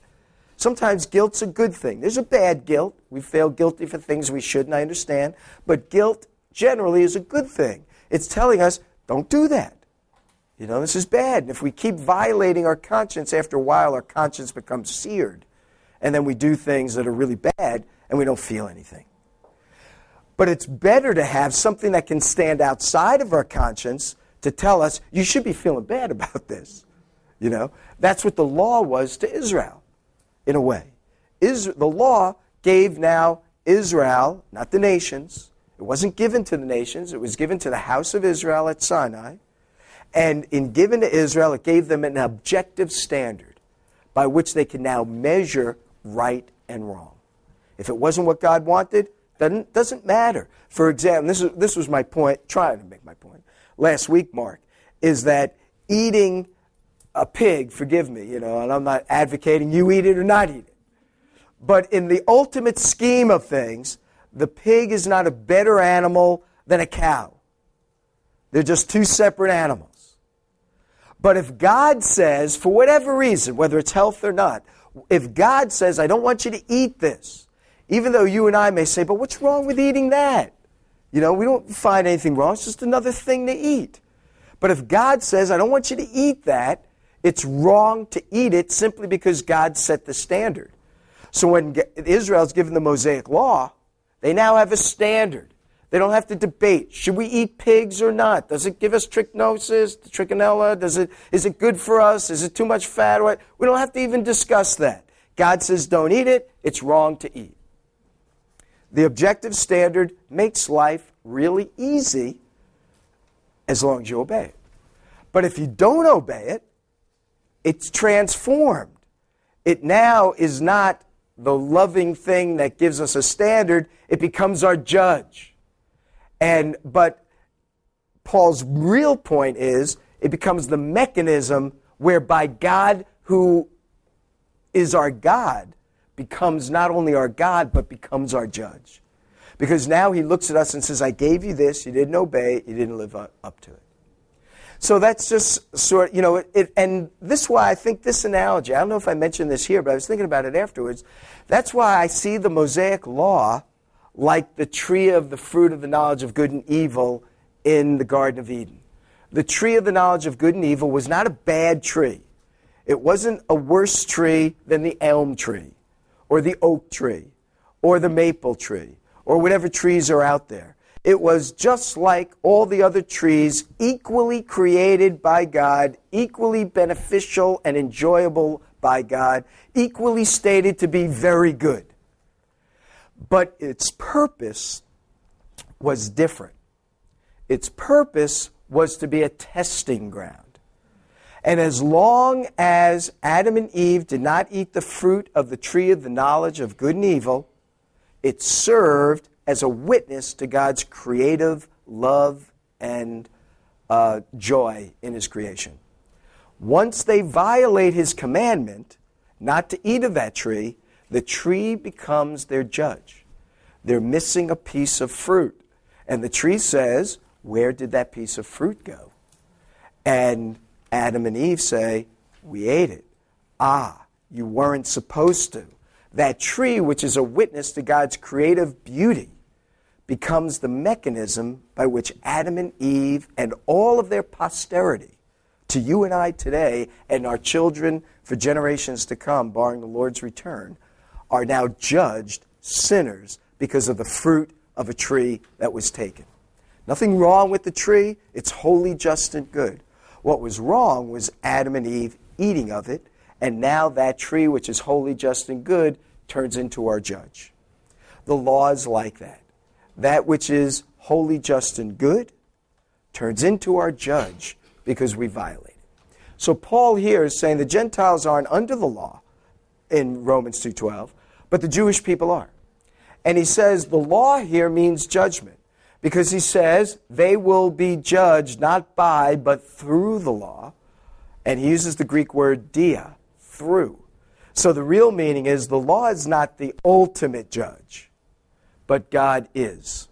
Sometimes guilt's a good thing. There's a bad guilt. We feel guilty for things we shouldn't, I understand. But guilt generally is a good thing. It's telling us, don't do that. You know, this is bad. And if we keep violating our conscience, after a while, our conscience becomes seared. and then we do things that are really bad and we don't feel anything. But it's better to have something that can stand outside of our conscience to tell us, you should be feeling bad about this. You know, that's what the law was to Israel, in a way. The law gave now Israel, not the nations, it wasn't given to the nations, it was given to the house of Israel at Sinai. And in giving to Israel, it gave them an objective standard by which they can now measure right and wrong. If it wasn't what God wanted, doesn't, doesn't matter. For example, this, is, this was my point, trying to make my point last week, Mark, is that eating a pig, forgive me, you know, and I'm not advocating you eat it or not eat it. But in the ultimate scheme of things, the pig is not a better animal than a cow. They're just two separate animals. But if God says, for whatever reason, whether it's health or not, if God says, I don't want you to eat this, even though you and I may say, but what's wrong with eating that? You know, we don't find anything wrong. It's just another thing to eat. But if God says, I don't want you to eat that, it's wrong to eat it simply because God set the standard. So when Israel's given the Mosaic law, they now have a standard. They don't have to debate. Should we eat pigs or not? Does it give us trichinosis, trichinella? Does it, is it good for us? Is it too much fat? We don't have to even discuss that. God says don't eat it. It's wrong to eat. The objective standard makes life really easy as long as you obey it. But if you don't obey it, it's transformed. It now is not the loving thing that gives us a standard, it becomes our judge. And but Paul's real point is it becomes the mechanism whereby God who is our God becomes not only our God, but becomes our judge. Because now he looks at us and says, I gave you this, you didn't obey, you didn't live up to it. So that's just sort you know, it, and this is why I think this analogy, I don't know if I mentioned this here, but I was thinking about it afterwards. That's why I see the Mosaic law like the tree of the fruit of the knowledge of good and evil in the Garden of Eden. The tree of the knowledge of good and evil was not a bad tree. It wasn't a worse tree than the elm tree or the oak tree or the maple tree or whatever trees are out there. It was just like all the other trees, equally created by God, equally beneficial and enjoyable by God, equally stated to be very good. But its purpose was different. Its purpose was to be a testing ground. And as long as Adam and Eve did not eat the fruit of the tree of the knowledge of good and evil, it served as a witness to God's creative love and uh, joy in His creation. Once they violate His commandment not to eat of that tree, the tree becomes their judge. They're missing a piece of fruit. And the tree says, Where did that piece of fruit go? And Adam and Eve say, We ate it. Ah, you weren't supposed to. That tree, which is a witness to God's creative beauty, becomes the mechanism by which Adam and Eve and all of their posterity, to you and I today, and our children for generations to come, barring the Lord's return, are now judged sinners because of the fruit of a tree that was taken. Nothing wrong with the tree, it's holy, just, and good. What was wrong was Adam and Eve eating of it, and now that tree, which is holy, just, and good, turns into our judge. The law is like that. That which is holy, just, and good turns into our judge because we violate it. So Paul here is saying the Gentiles aren't under the law in Romans 2:12, but the Jewish people are. And he says the law here means judgment because he says they will be judged not by, but through the law. And he uses the Greek word dia, through. So the real meaning is the law is not the ultimate judge, but God is.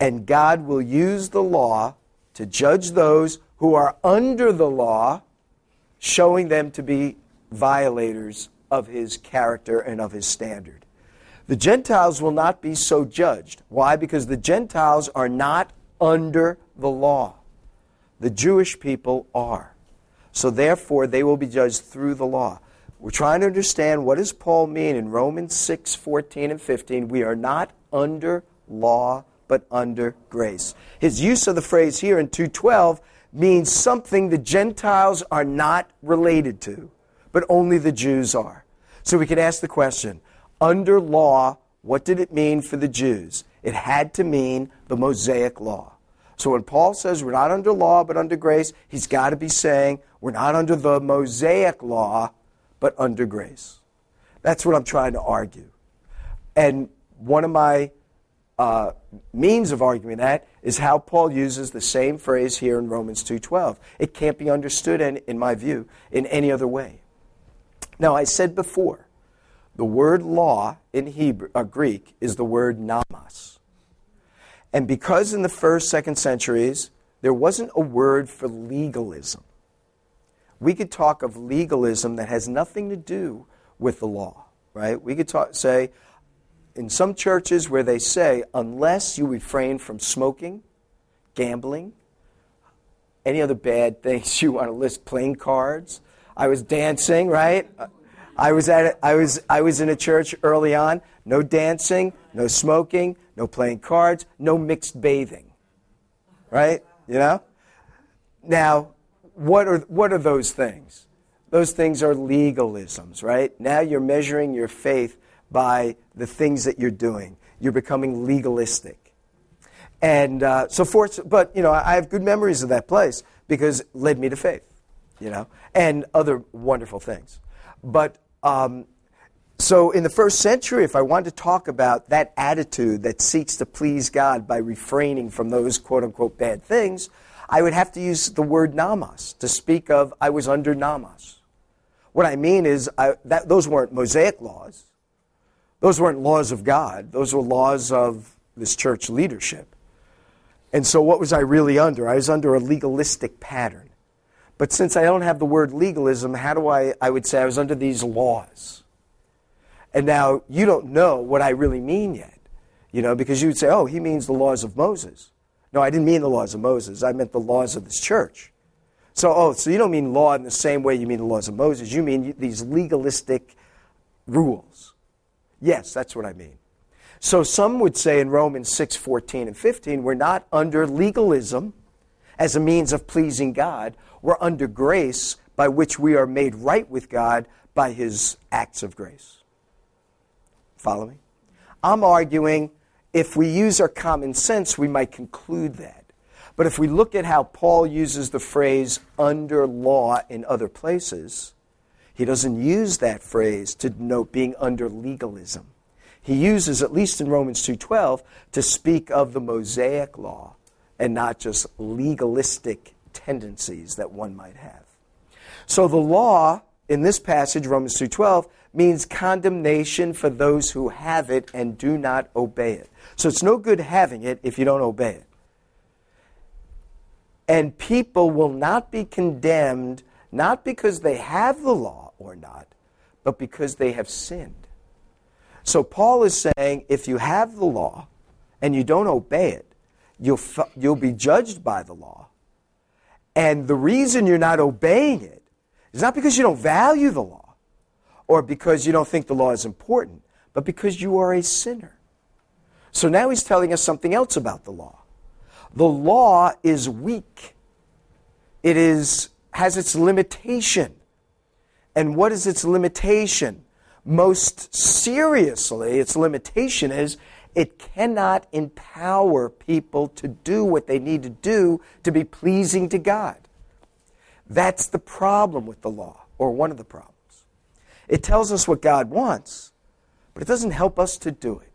And God will use the law to judge those who are under the law, showing them to be violators of his character and of his standard. The Gentiles will not be so judged. Why? Because the Gentiles are not under the law. The Jewish people are. So therefore, they will be judged through the law. We're trying to understand what does Paul mean in Romans 6, 14 and 15. We are not under law, but under grace. His use of the phrase here in 212 means something the Gentiles are not related to, but only the Jews are. So we can ask the question under law, what did it mean for the Jews? It had to mean the Mosaic law. So when Paul says we're not under law but under grace, he's got to be saying we're not under the Mosaic law but under grace. That's what I'm trying to argue. And one of my uh, means of arguing that is how Paul uses the same phrase here in Romans 2:12. It can't be understood, in, in my view, in any other way. Now, I said before the word law in Hebrew, uh, Greek is the word nomos. And because in the first, second centuries, there wasn't a word for legalism, we could talk of legalism that has nothing to do with the law, right? We could talk, say, in some churches where they say, unless you refrain from smoking, gambling, any other bad things you want to list, playing cards. I was dancing, right? I was at a, I was I was in a church early on. No dancing, no smoking, no playing cards, no mixed bathing. Right? You know? Now, what are what are those things? Those things are legalisms, right? Now you're measuring your faith by the things that you're doing. You're becoming legalistic. And uh, so forth, but you know, I have good memories of that place because it led me to faith, you know, and other wonderful things. But um, so, in the first century, if I wanted to talk about that attitude that seeks to please God by refraining from those quote unquote bad things, I would have to use the word nomos to speak of I was under nomos. What I mean is, I, that, those weren't Mosaic laws, those weren't laws of God, those were laws of this church leadership. And so, what was I really under? I was under a legalistic pattern. But since I don't have the word legalism, how do I, I would say I was under these laws. And now you don't know what I really mean yet, you know, because you would say, oh, he means the laws of Moses. No, I didn't mean the laws of Moses. I meant the laws of this church. So, oh, so you don't mean law in the same way you mean the laws of Moses. You mean these legalistic rules. Yes, that's what I mean. So some would say in Romans 6, 14 and 15, we're not under legalism as a means of pleasing God. We're under grace by which we are made right with God by his acts of grace. Follow me? I'm arguing if we use our common sense, we might conclude that. But if we look at how Paul uses the phrase under law in other places, he doesn't use that phrase to denote being under legalism. He uses, at least in Romans 2.12, to speak of the Mosaic law and not just legalistic tendencies that one might have. So the law in this passage, Romans 2:12, means condemnation for those who have it and do not obey it. So it's no good having it if you don't obey it. And people will not be condemned not because they have the law or not, but because they have sinned. So Paul is saying if you have the law and you don't obey it, you'll, you'll be judged by the law. And the reason you're not obeying it is not because you don't value the law or because you don't think the law is important, but because you are a sinner. So now he's telling us something else about the law. The law is weak. It is has its limitation. And what is its limitation? Most seriously, its limitation is it cannot empower people to do what they need to do to be pleasing to God. That's the problem with the law, or one of the problems. It tells us what God wants, but it doesn't help us to do it.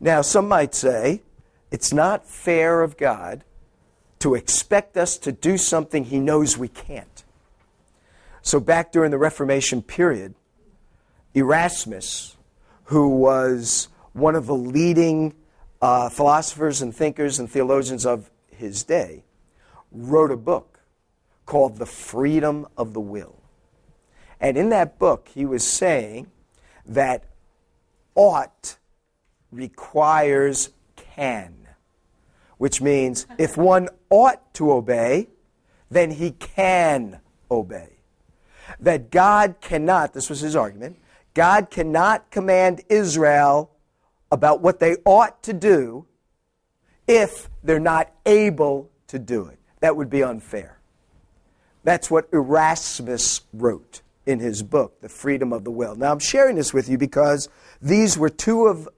Now, some might say it's not fair of God to expect us to do something he knows we can't. So, back during the Reformation period, Erasmus, who was one of the leading uh, philosophers and thinkers and theologians of his day, wrote a book called The Freedom of the Will. And in that book, he was saying that ought requires can, which means if one ought to obey, then he can obey. that God cannot, this was his argument, God cannot command Israel about what they ought to do if they're not able to do it. That would be unfair. That's what Erasmus wrote in his book, The Freedom of the Will. Now, I'm sharing this with you because these were two of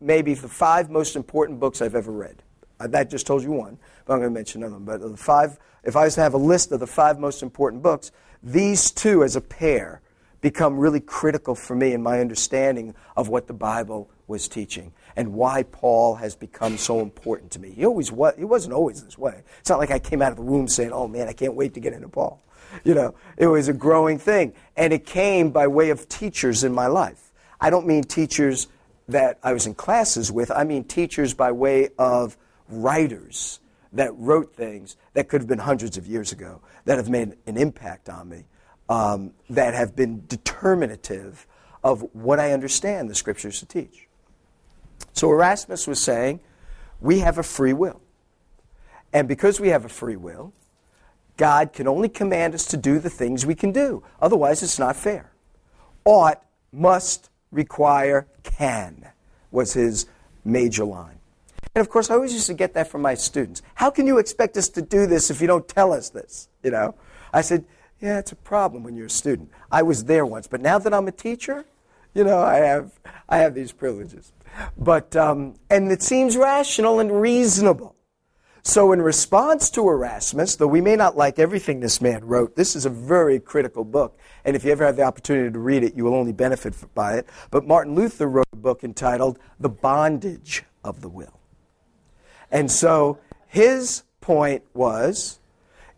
maybe the five most important books I've ever read. Uh, that just told you one, but I'm going to mention another one. But the five, if I was to have a list of the five most important books, these two as a pair become really critical for me in my understanding of what the Bible was teaching and why Paul has become so important to me. He always was, he wasn't always this way. It's not like I came out of the womb saying, "Oh man, I can't wait to get into Paul." You know, it was a growing thing, and it came by way of teachers in my life. I don't mean teachers that I was in classes with. I mean teachers by way of writers that wrote things that could have been hundreds of years ago that have made an impact on me, um, that have been determinative of what I understand the scriptures to teach. So Erasmus was saying, we have a free will. And because we have a free will, God can only command us to do the things we can do. Otherwise, it's not fair. Ought, must, require, can was his major line. And of course, I always used to get that from my students. How can you expect us to do this if you don't tell us this? You know, I said, yeah, it's a problem when you're a student. I was there once, but now that I'm a teacher, you know, I have I have these privileges. But um, and it seems rational and reasonable. So, in response to Erasmus, though we may not like everything this man wrote, this is a very critical book. And if you ever have the opportunity to read it, you will only benefit by it. But Martin Luther wrote a book entitled The Bondage of the Will. And so his point was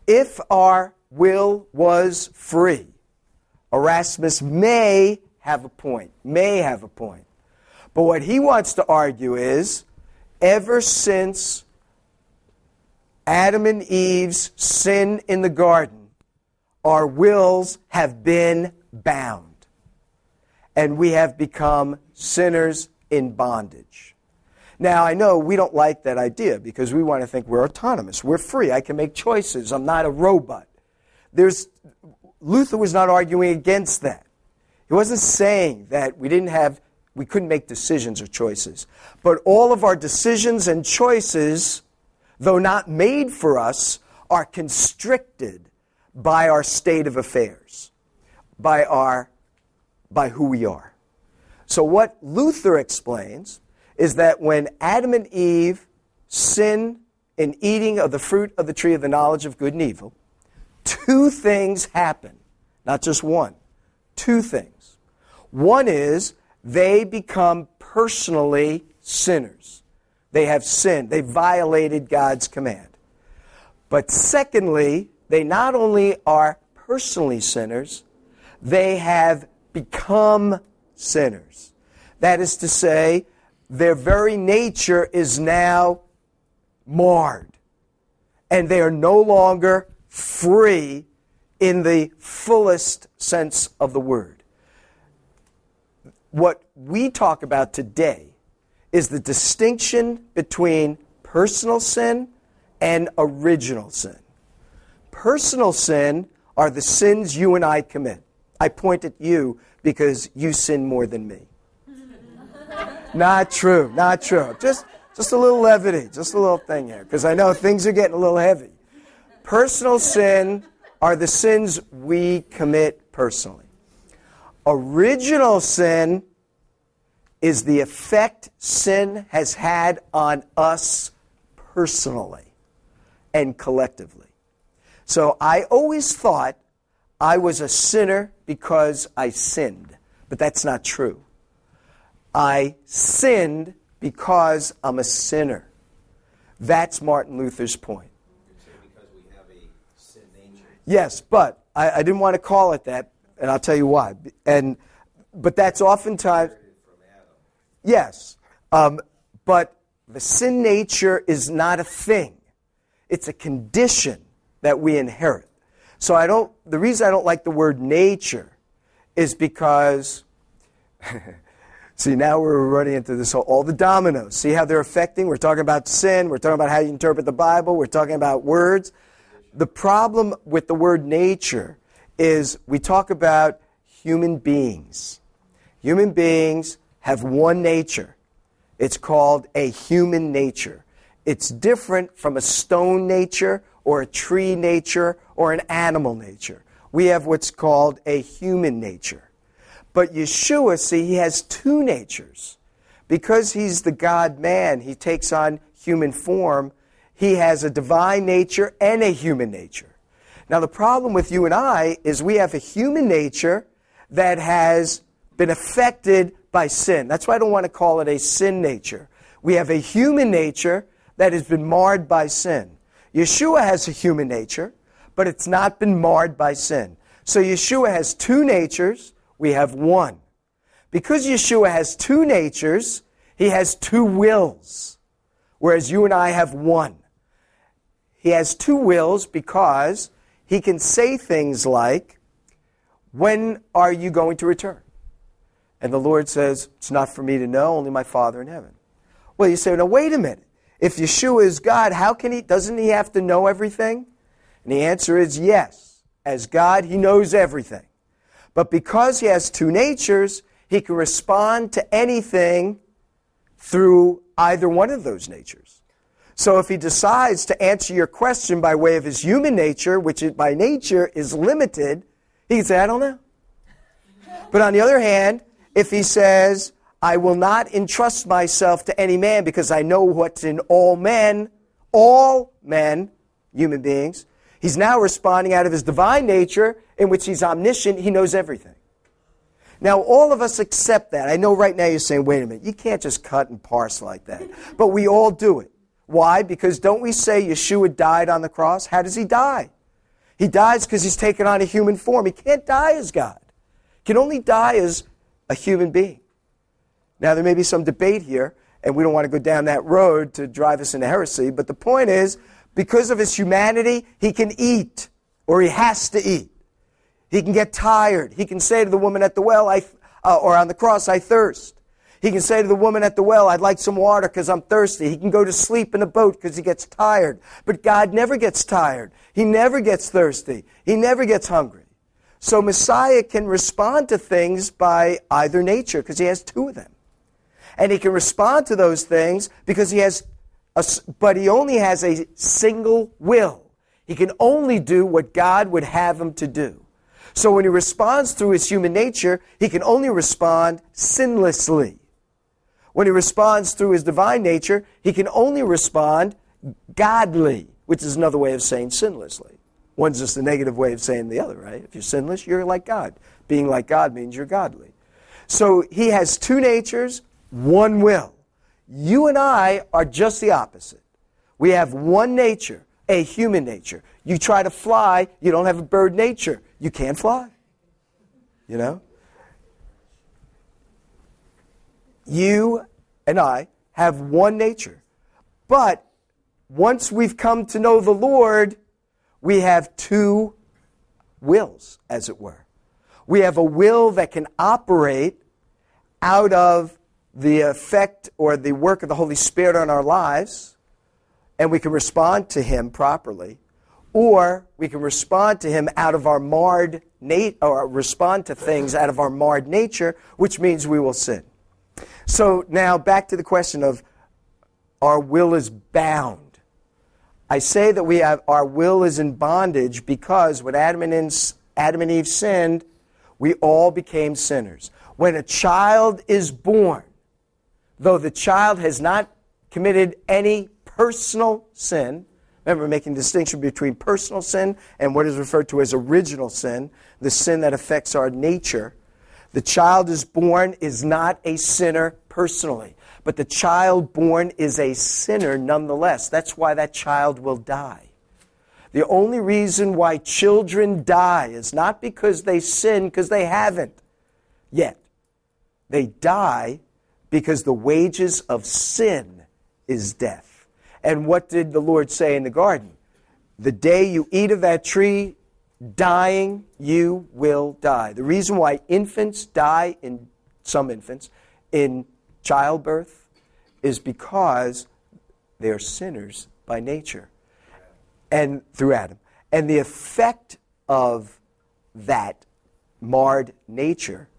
if our will was free, Erasmus may have a point, may have a point. But what he wants to argue is ever since Adam and Eve's sin in the garden, our wills have been bound. And we have become sinners in bondage. Now, I know we don't like that idea because we want to think we're autonomous. We're free. I can make choices. I'm not a robot. There's, Luther was not arguing against that. He wasn't saying that we didn't have, we couldn't make decisions or choices. But all of our decisions and choices though not made for us, are constricted by our state of affairs, by, our, by who we are. So, what Luther explains is that when Adam and Eve sin in eating of the fruit of the tree of the knowledge of good and evil, two things happen, not just one, two things. One is they become personally sinners. They have sinned. They violated God's command. But secondly, they not only are personally sinners, they have become sinners. That is to say, their very nature is now marred. And they are no longer free in the fullest sense of the word. What we talk about today is the distinction between personal sin and original sin. Personal sin are the sins you and I commit. I point at you because you sin more than me. not true, not true. Just, just a little levity, just a little thing here, because I know things are getting a little heavy. Personal sin are the sins we commit personally. Original sin is the effect sin has had on us personally and collectively. So I always thought I was a sinner because I sinned, but that's not true. I sinned because I'm a sinner. That's Martin Luther's point. Yes, but I, I, didn't want to call it that, and I'll tell you why. And but that's oftentimes Yes. Um, but the sin nature is not a thing, it's a condition that we inherit. So I don't, the reason I don't like the word nature is because, see, now we're running into this whole, all the dominoes. See how they're affecting? We're talking about sin, we're talking about how you interpret the Bible, we're talking about words. The problem with the word nature is we talk about human beings. Human beings have one nature. It's called a human nature. It's different from a stone nature or a tree nature or an animal nature. We have what's called a human nature. But Yeshua, see, he has two natures. Because he's the God man, he takes on human form. He has a divine nature and a human nature. Now, the problem with you and I is we have a human nature that has been affected by sin. That's why I don't want to call it a sin nature. We have a human nature that has been marred by sin. Yeshua has a human nature, but it's not been marred by sin. So Yeshua has two natures, we have one. Because Yeshua has two natures, he has two wills, whereas you and I have one. He has two wills because he can say things like, When are you going to return? And the Lord says, It's not for me to know, only my Father in heaven. Well, you say, Now, wait a minute. If Yeshua is God, how can he, doesn't he have to know everything? And the answer is yes. As God, he knows everything. But because he has two natures, he can respond to anything through either one of those natures. So if he decides to answer your question by way of his human nature, which by nature is limited, he can say, I don't know. But on the other hand, if he says, I will not entrust myself to any man because I know what's in all men, all men, human beings. He's now responding out of his divine nature, in which he's omniscient, he knows everything. Now, all of us accept that. I know right now you're saying, wait a minute, you can't just cut and parse like that. But we all do it. Why? Because don't we say Yeshua died on the cross? How does he die? He dies because he's taken on a human form. He can't die as God. He can only die as a human being. Now, there may be some debate here, and we don't want to go down that road to drive us into heresy, but the point is, because of his humanity, he can eat, or he has to eat. He can get tired. He can say to the woman at the well, I, uh, or on the cross, I thirst. He can say to the woman at the well, I'd like some water because I'm thirsty. He can go to sleep in a boat because he gets tired. But God never gets tired. He never gets thirsty. He never gets hungry. So Messiah can respond to things by either nature because he has two of them. And he can respond to those things because he has, a, but he only has a single will. He can only do what God would have him to do. So when he responds through his human nature, he can only respond sinlessly. When he responds through his divine nature, he can only respond godly, which is another way of saying sinlessly. One's just a negative way of saying the other, right? If you're sinless, you're like God. Being like God means you're godly. So he has two natures, one will. You and I are just the opposite. We have one nature, a human nature. You try to fly, you don't have a bird nature. You can't fly. You know? You and I have one nature. But once we've come to know the Lord, we have two wills, as it were. We have a will that can operate out of the effect or the work of the Holy Spirit on our lives, and we can respond to Him properly, or we can respond to Him out of our marred nat- or respond to things out of our marred nature, which means we will sin. So now back to the question of our will is bound. I say that we have our will is in bondage because when Adam and, Adam and Eve sinned, we all became sinners. When a child is born, though the child has not committed any personal sin, remember making distinction between personal sin and what is referred to as original sin, the sin that affects our nature. The child is born is not a sinner personally, but the child born is a sinner nonetheless. That's why that child will die. The only reason why children die is not because they sin, because they haven't yet. They die because the wages of sin is death. And what did the Lord say in the garden? The day you eat of that tree, dying, you will die. The reason why infants die in some infants in childbirth is because they are sinners by nature and through Adam. And the effect of that marred nature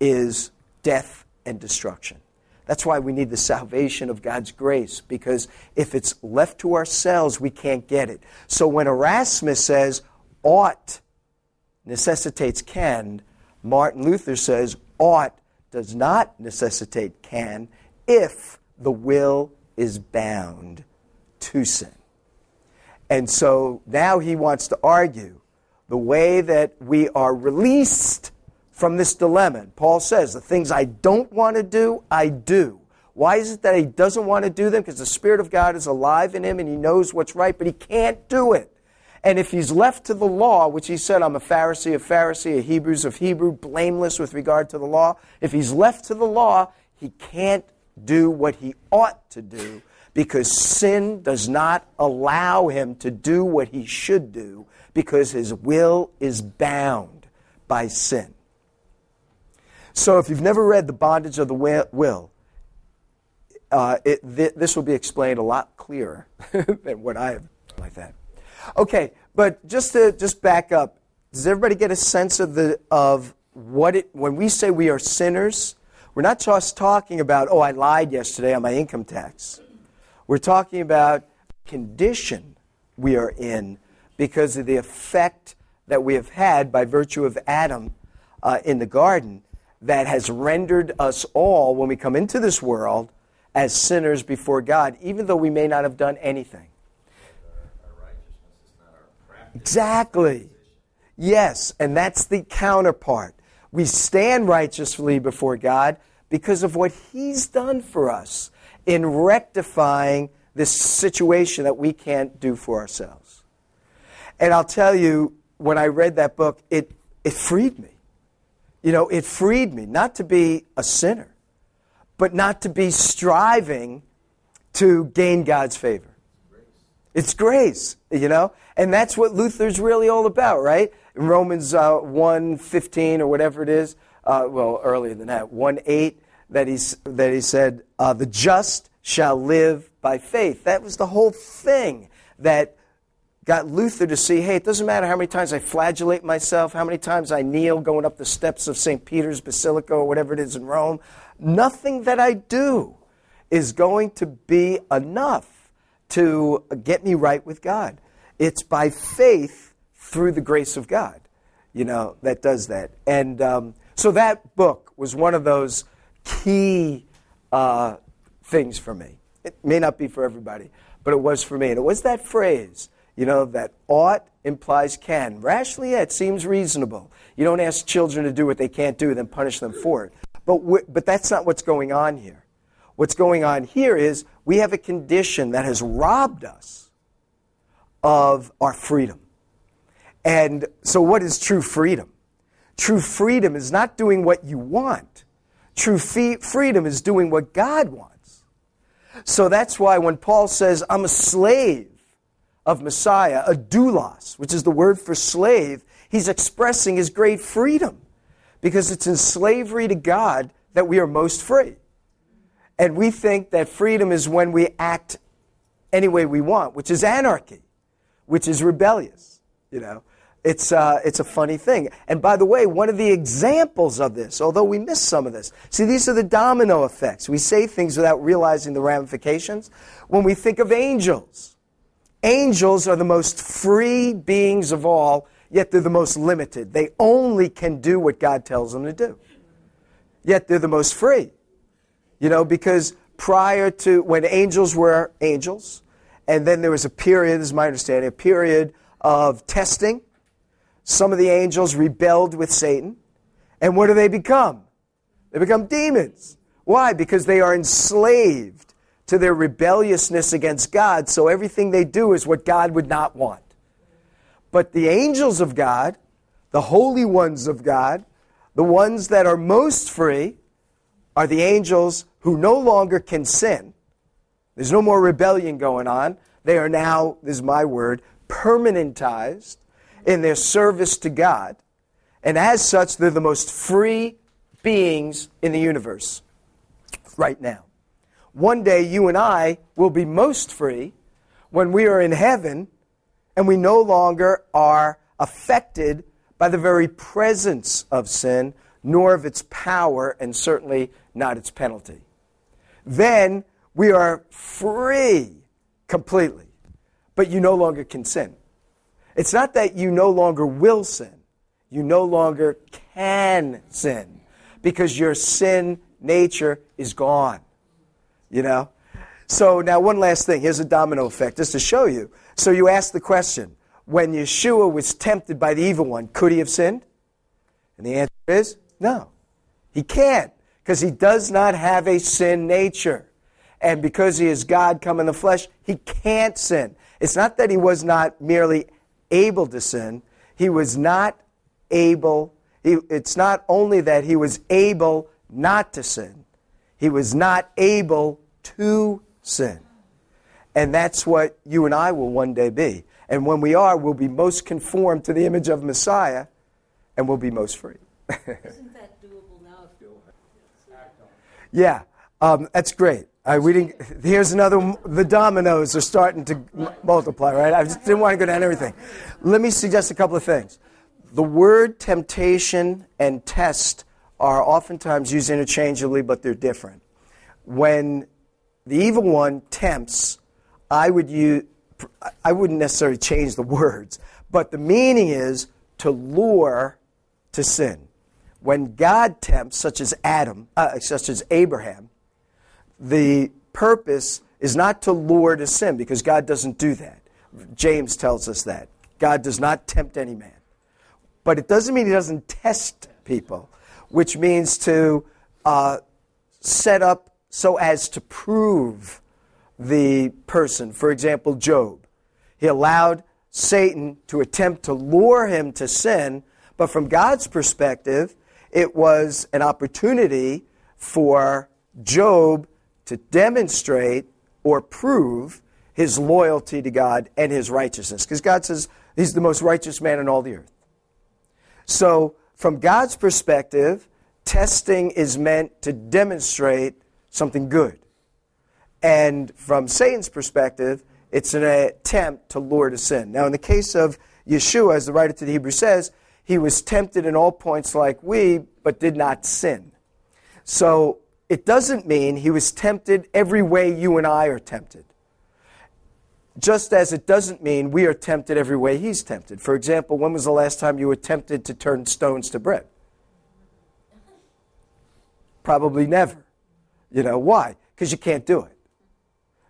is death and destruction. That's why we need the salvation of God's grace, because if it's left to ourselves, we can't get it. So when Erasmus says, ought necessitates can, Martin Luther says, ought does not necessitate can if the will is bound to sin. And so now he wants to argue the way that we are released from this dilemma. Paul says, the things I don't want to do, I do. Why is it that he doesn't want to do them? Because the Spirit of God is alive in him and he knows what's right, but he can't do it. And if he's left to the law, which he said, I'm a Pharisee of Pharisee, a Hebrews of Hebrew, blameless with regard to the law, if he's left to the law, he can't do what he ought to do because sin does not allow him to do what he should do because his will is bound by sin. So if you've never read The Bondage of the Will, uh, it, th- this will be explained a lot clearer than what I have like that. Okay, but just to just back up, does everybody get a sense of the of what it when we say we are sinners? We're not just talking about oh I lied yesterday on my income tax. We're talking about condition we are in because of the effect that we have had by virtue of Adam uh, in the garden that has rendered us all, when we come into this world, as sinners before God, even though we may not have done anything. Exactly. Yes, and that's the counterpart. We stand righteously before God because of what He's done for us in rectifying this situation that we can't do for ourselves. And I'll tell you, when I read that book, it, it freed me. You know, it freed me not to be a sinner, but not to be striving to gain God's favor. It's grace, you know? And that's what Luther's really all about, right? In Romans uh, 1 15 or whatever it is, uh, well, earlier than that, 1 8, that, he's, that he said, uh, the just shall live by faith. That was the whole thing that got Luther to see hey, it doesn't matter how many times I flagellate myself, how many times I kneel going up the steps of St. Peter's Basilica or whatever it is in Rome. Nothing that I do is going to be enough to get me right with God. It's by faith through the grace of God, you know, that does that. And um, so that book was one of those key uh, things for me. It may not be for everybody, but it was for me. And it was that phrase, you know, that ought implies can. Rashly, yeah, it seems reasonable. You don't ask children to do what they can't do, then punish them for it. But, but that's not what's going on here. What's going on here is we have a condition that has robbed us of our freedom. And so, what is true freedom? True freedom is not doing what you want. True freedom is doing what God wants. So that's why when Paul says, I'm a slave of Messiah, a doulos, which is the word for slave, he's expressing his great freedom because it's in slavery to God that we are most free. And we think that freedom is when we act any way we want, which is anarchy, which is rebellious. You know, it's, uh, it's a funny thing. And by the way, one of the examples of this, although we miss some of this, see, these are the domino effects. We say things without realizing the ramifications. When we think of angels, angels are the most free beings of all, yet they're the most limited. They only can do what God tells them to do. Yet they're the most free. You know, because prior to when angels were angels, and then there was a period, this is my understanding, a period of testing. Some of the angels rebelled with Satan. And what do they become? They become demons. Why? Because they are enslaved to their rebelliousness against God, so everything they do is what God would not want. But the angels of God, the holy ones of God, the ones that are most free, are the angels who no longer can sin. There's no more rebellion going on. They are now, this is my word, permanentized in their service to God. And as such, they're the most free beings in the universe right now. One day, you and I will be most free when we are in heaven and we no longer are affected by the very presence of sin, nor of its power, and certainly not its penalty. Then we are free completely, but you no longer can sin. It's not that you no longer will sin, you no longer can sin because your sin nature is gone. You know? So, now one last thing. Here's a domino effect just to show you. So, you ask the question when Yeshua was tempted by the evil one, could he have sinned? And the answer is no. He can't because he does not have a sin nature. And because he is God come in the flesh, he can't sin. It's not that he was not merely able to sin, he was not able. It's not only that he was able not to sin, he was not able to sin. And that's what you and I will one day be. And when we are, we'll be most conformed to the image of Messiah and we'll be most free. Isn't that doable now? Yeah, um, that's great. we didn't, here's another, the dominoes are starting to multiply, right? I just didn't want to go down everything. Let me suggest a couple of things. The word temptation and test are oftentimes used interchangeably, but they're different. When the evil one tempts, I would use, I wouldn't necessarily change the words, but the meaning is to lure to sin. When God tempts, such as Adam, uh, such as Abraham, the purpose is not to lure to sin because God doesn't do that. James tells us that. God does not tempt any man. But it doesn't mean he doesn't test people which means to uh, set up so as to prove the person. For example, Job. He allowed Satan to attempt to lure him to sin, but from God's perspective, it was an opportunity for Job to demonstrate or prove his loyalty to God and his righteousness. Because God says he's the most righteous man in all the earth. So from God's perspective, testing is meant to demonstrate something good. And from Satan's perspective, it's an attempt to lure to sin. Now, in the case of Yeshua, as the writer to the Hebrews says, he was tempted in all points like we, but did not sin. So it doesn't mean he was tempted every way you and I are tempted. Just as it doesn't mean we are tempted every way he's tempted. For example, when was the last time you were tempted to turn stones to bread? Probably never. You know, why? Because you can't do it.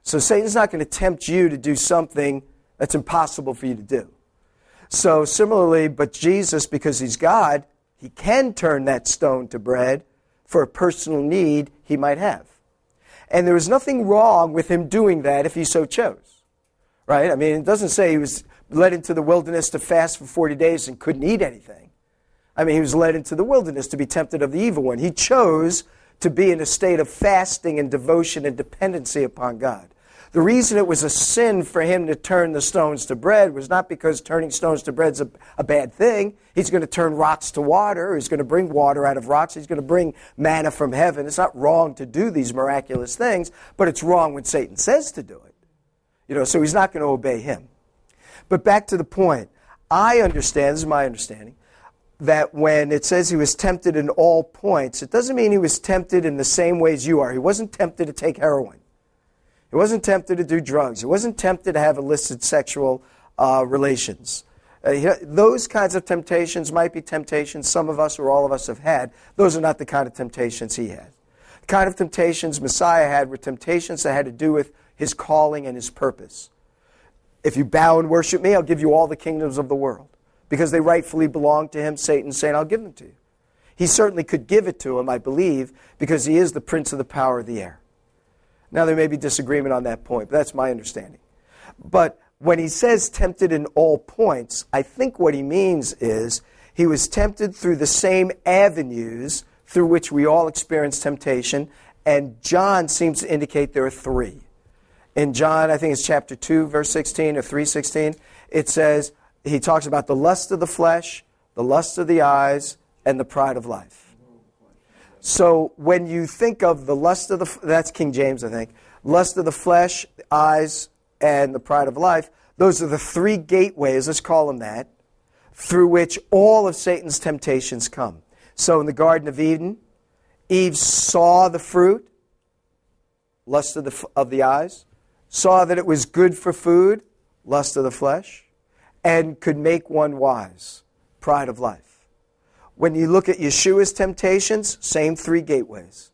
So Satan's not going to tempt you to do something that's impossible for you to do. So similarly, but Jesus, because he's God, he can turn that stone to bread for a personal need he might have. And there is nothing wrong with him doing that if he so chose right? I mean, it doesn't say he was led into the wilderness to fast for 40 days and couldn't eat anything. I mean, he was led into the wilderness to be tempted of the evil one. He chose to be in a state of fasting and devotion and dependency upon God. The reason it was a sin for him to turn the stones to bread was not because turning stones to bread is a, a bad thing. He's going to turn rocks to water. He's going to bring water out of rocks. He's going to bring manna from heaven. It's not wrong to do these miraculous things, but it's wrong when Satan says to do it. You know, so he's not going to obey him. But back to the point. I understand, this is my understanding, that when it says he was tempted in all points, it doesn't mean he was tempted in the same ways you are. He wasn't tempted to take heroin. He wasn't tempted to do drugs. He wasn't tempted to have illicit sexual uh, relations. Uh, those kinds of temptations might be temptations some of us or all of us have had. Those are not the kind of temptations he had. The kind of temptations Messiah had were temptations that had to do with his calling and his purpose. If you bow and worship me, I'll give you all the kingdoms of the world. Because they rightfully belong to him, Satan saying, I'll give them to you. He certainly could give it to him, I believe, because he is the prince of the power of the air. Now, there may be disagreement on that point, but that's my understanding. But when he says tempted in all points, I think what he means is he was tempted through the same avenues through which we all experience temptation, and John seems to indicate there are three in John, I think it's chapter 2, verse 16 or 316, it says, he talks about the lust of the flesh, the lust of the eyes, and the pride of life. So when you think of the lust of the, that's King James, I think, lust of the flesh, eyes, and the pride of life, those are the three gateways, let's call them that, through which all of Satan's temptations come. So in the Garden of Eden, Eve saw the fruit, lust of the, of the eyes, saw that it was good for food, lust of the flesh, and could make one wise, pride of life. When you look at Yeshua's temptations, same three gateways.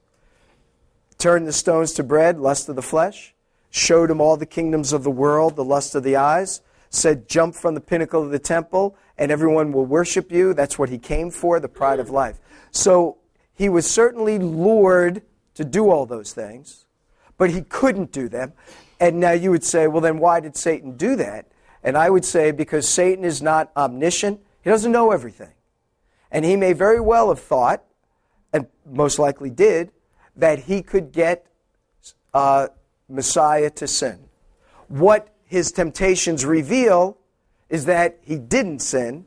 Turn the stones to bread, lust of the flesh, showed him all the kingdoms of the world, the lust of the eyes, said, Jump from the pinnacle of the temple, and everyone will worship you. That's what he came for, the pride of life. So he was certainly lured to do all those things, but he couldn't do them. And now you would say, well, then why did Satan do that? And I would say, because Satan is not omniscient, he doesn't know everything. And he may very well have thought, and most likely did, that he could get uh, Messiah to sin. What his temptations reveal is that he didn't sin,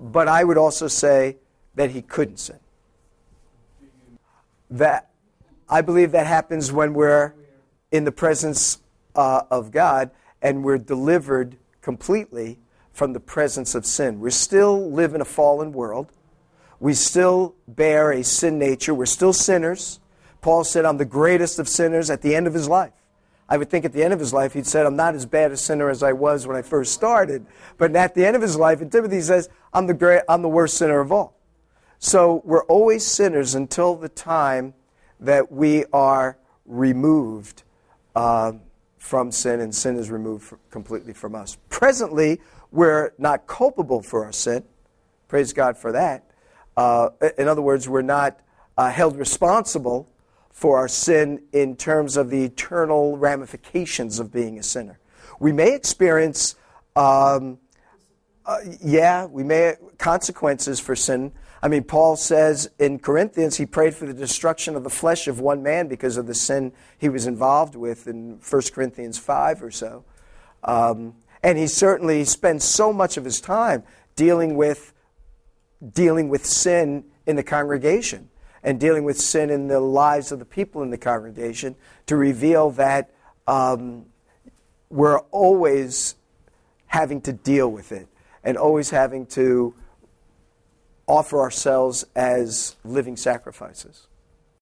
but I would also say that he couldn't sin. That I believe that happens when we're in the presence uh, of God and we're delivered completely from the presence of sin. We still live in a fallen world. We still bear a sin nature. We're still sinners. Paul said, I'm the greatest of sinners at the end of his life. I would think at the end of his life, he'd said, I'm not as bad a sinner as I was when I first started. But at the end of his life, and Timothy says, I'm the, great, I'm the worst sinner of all. So we're always sinners until the time that we are removed uh, from sin and sin is removed completely from us. Presently, we're not culpable for our sin. Praise God for that. Uh, in other words, we're not uh, held responsible for our sin in terms of the eternal ramifications of being a sinner. We may experience, um, uh, yeah, we may consequences for sin. I mean, Paul says in Corinthians he prayed for the destruction of the flesh of one man because of the sin he was involved with in 1 Corinthians 5 or so. Um, and he certainly spends so much of his time dealing with dealing with sin in the congregation and dealing with sin in the lives of the people in the congregation to reveal that um, we're always having to deal with it and always having to offer ourselves as living sacrifices.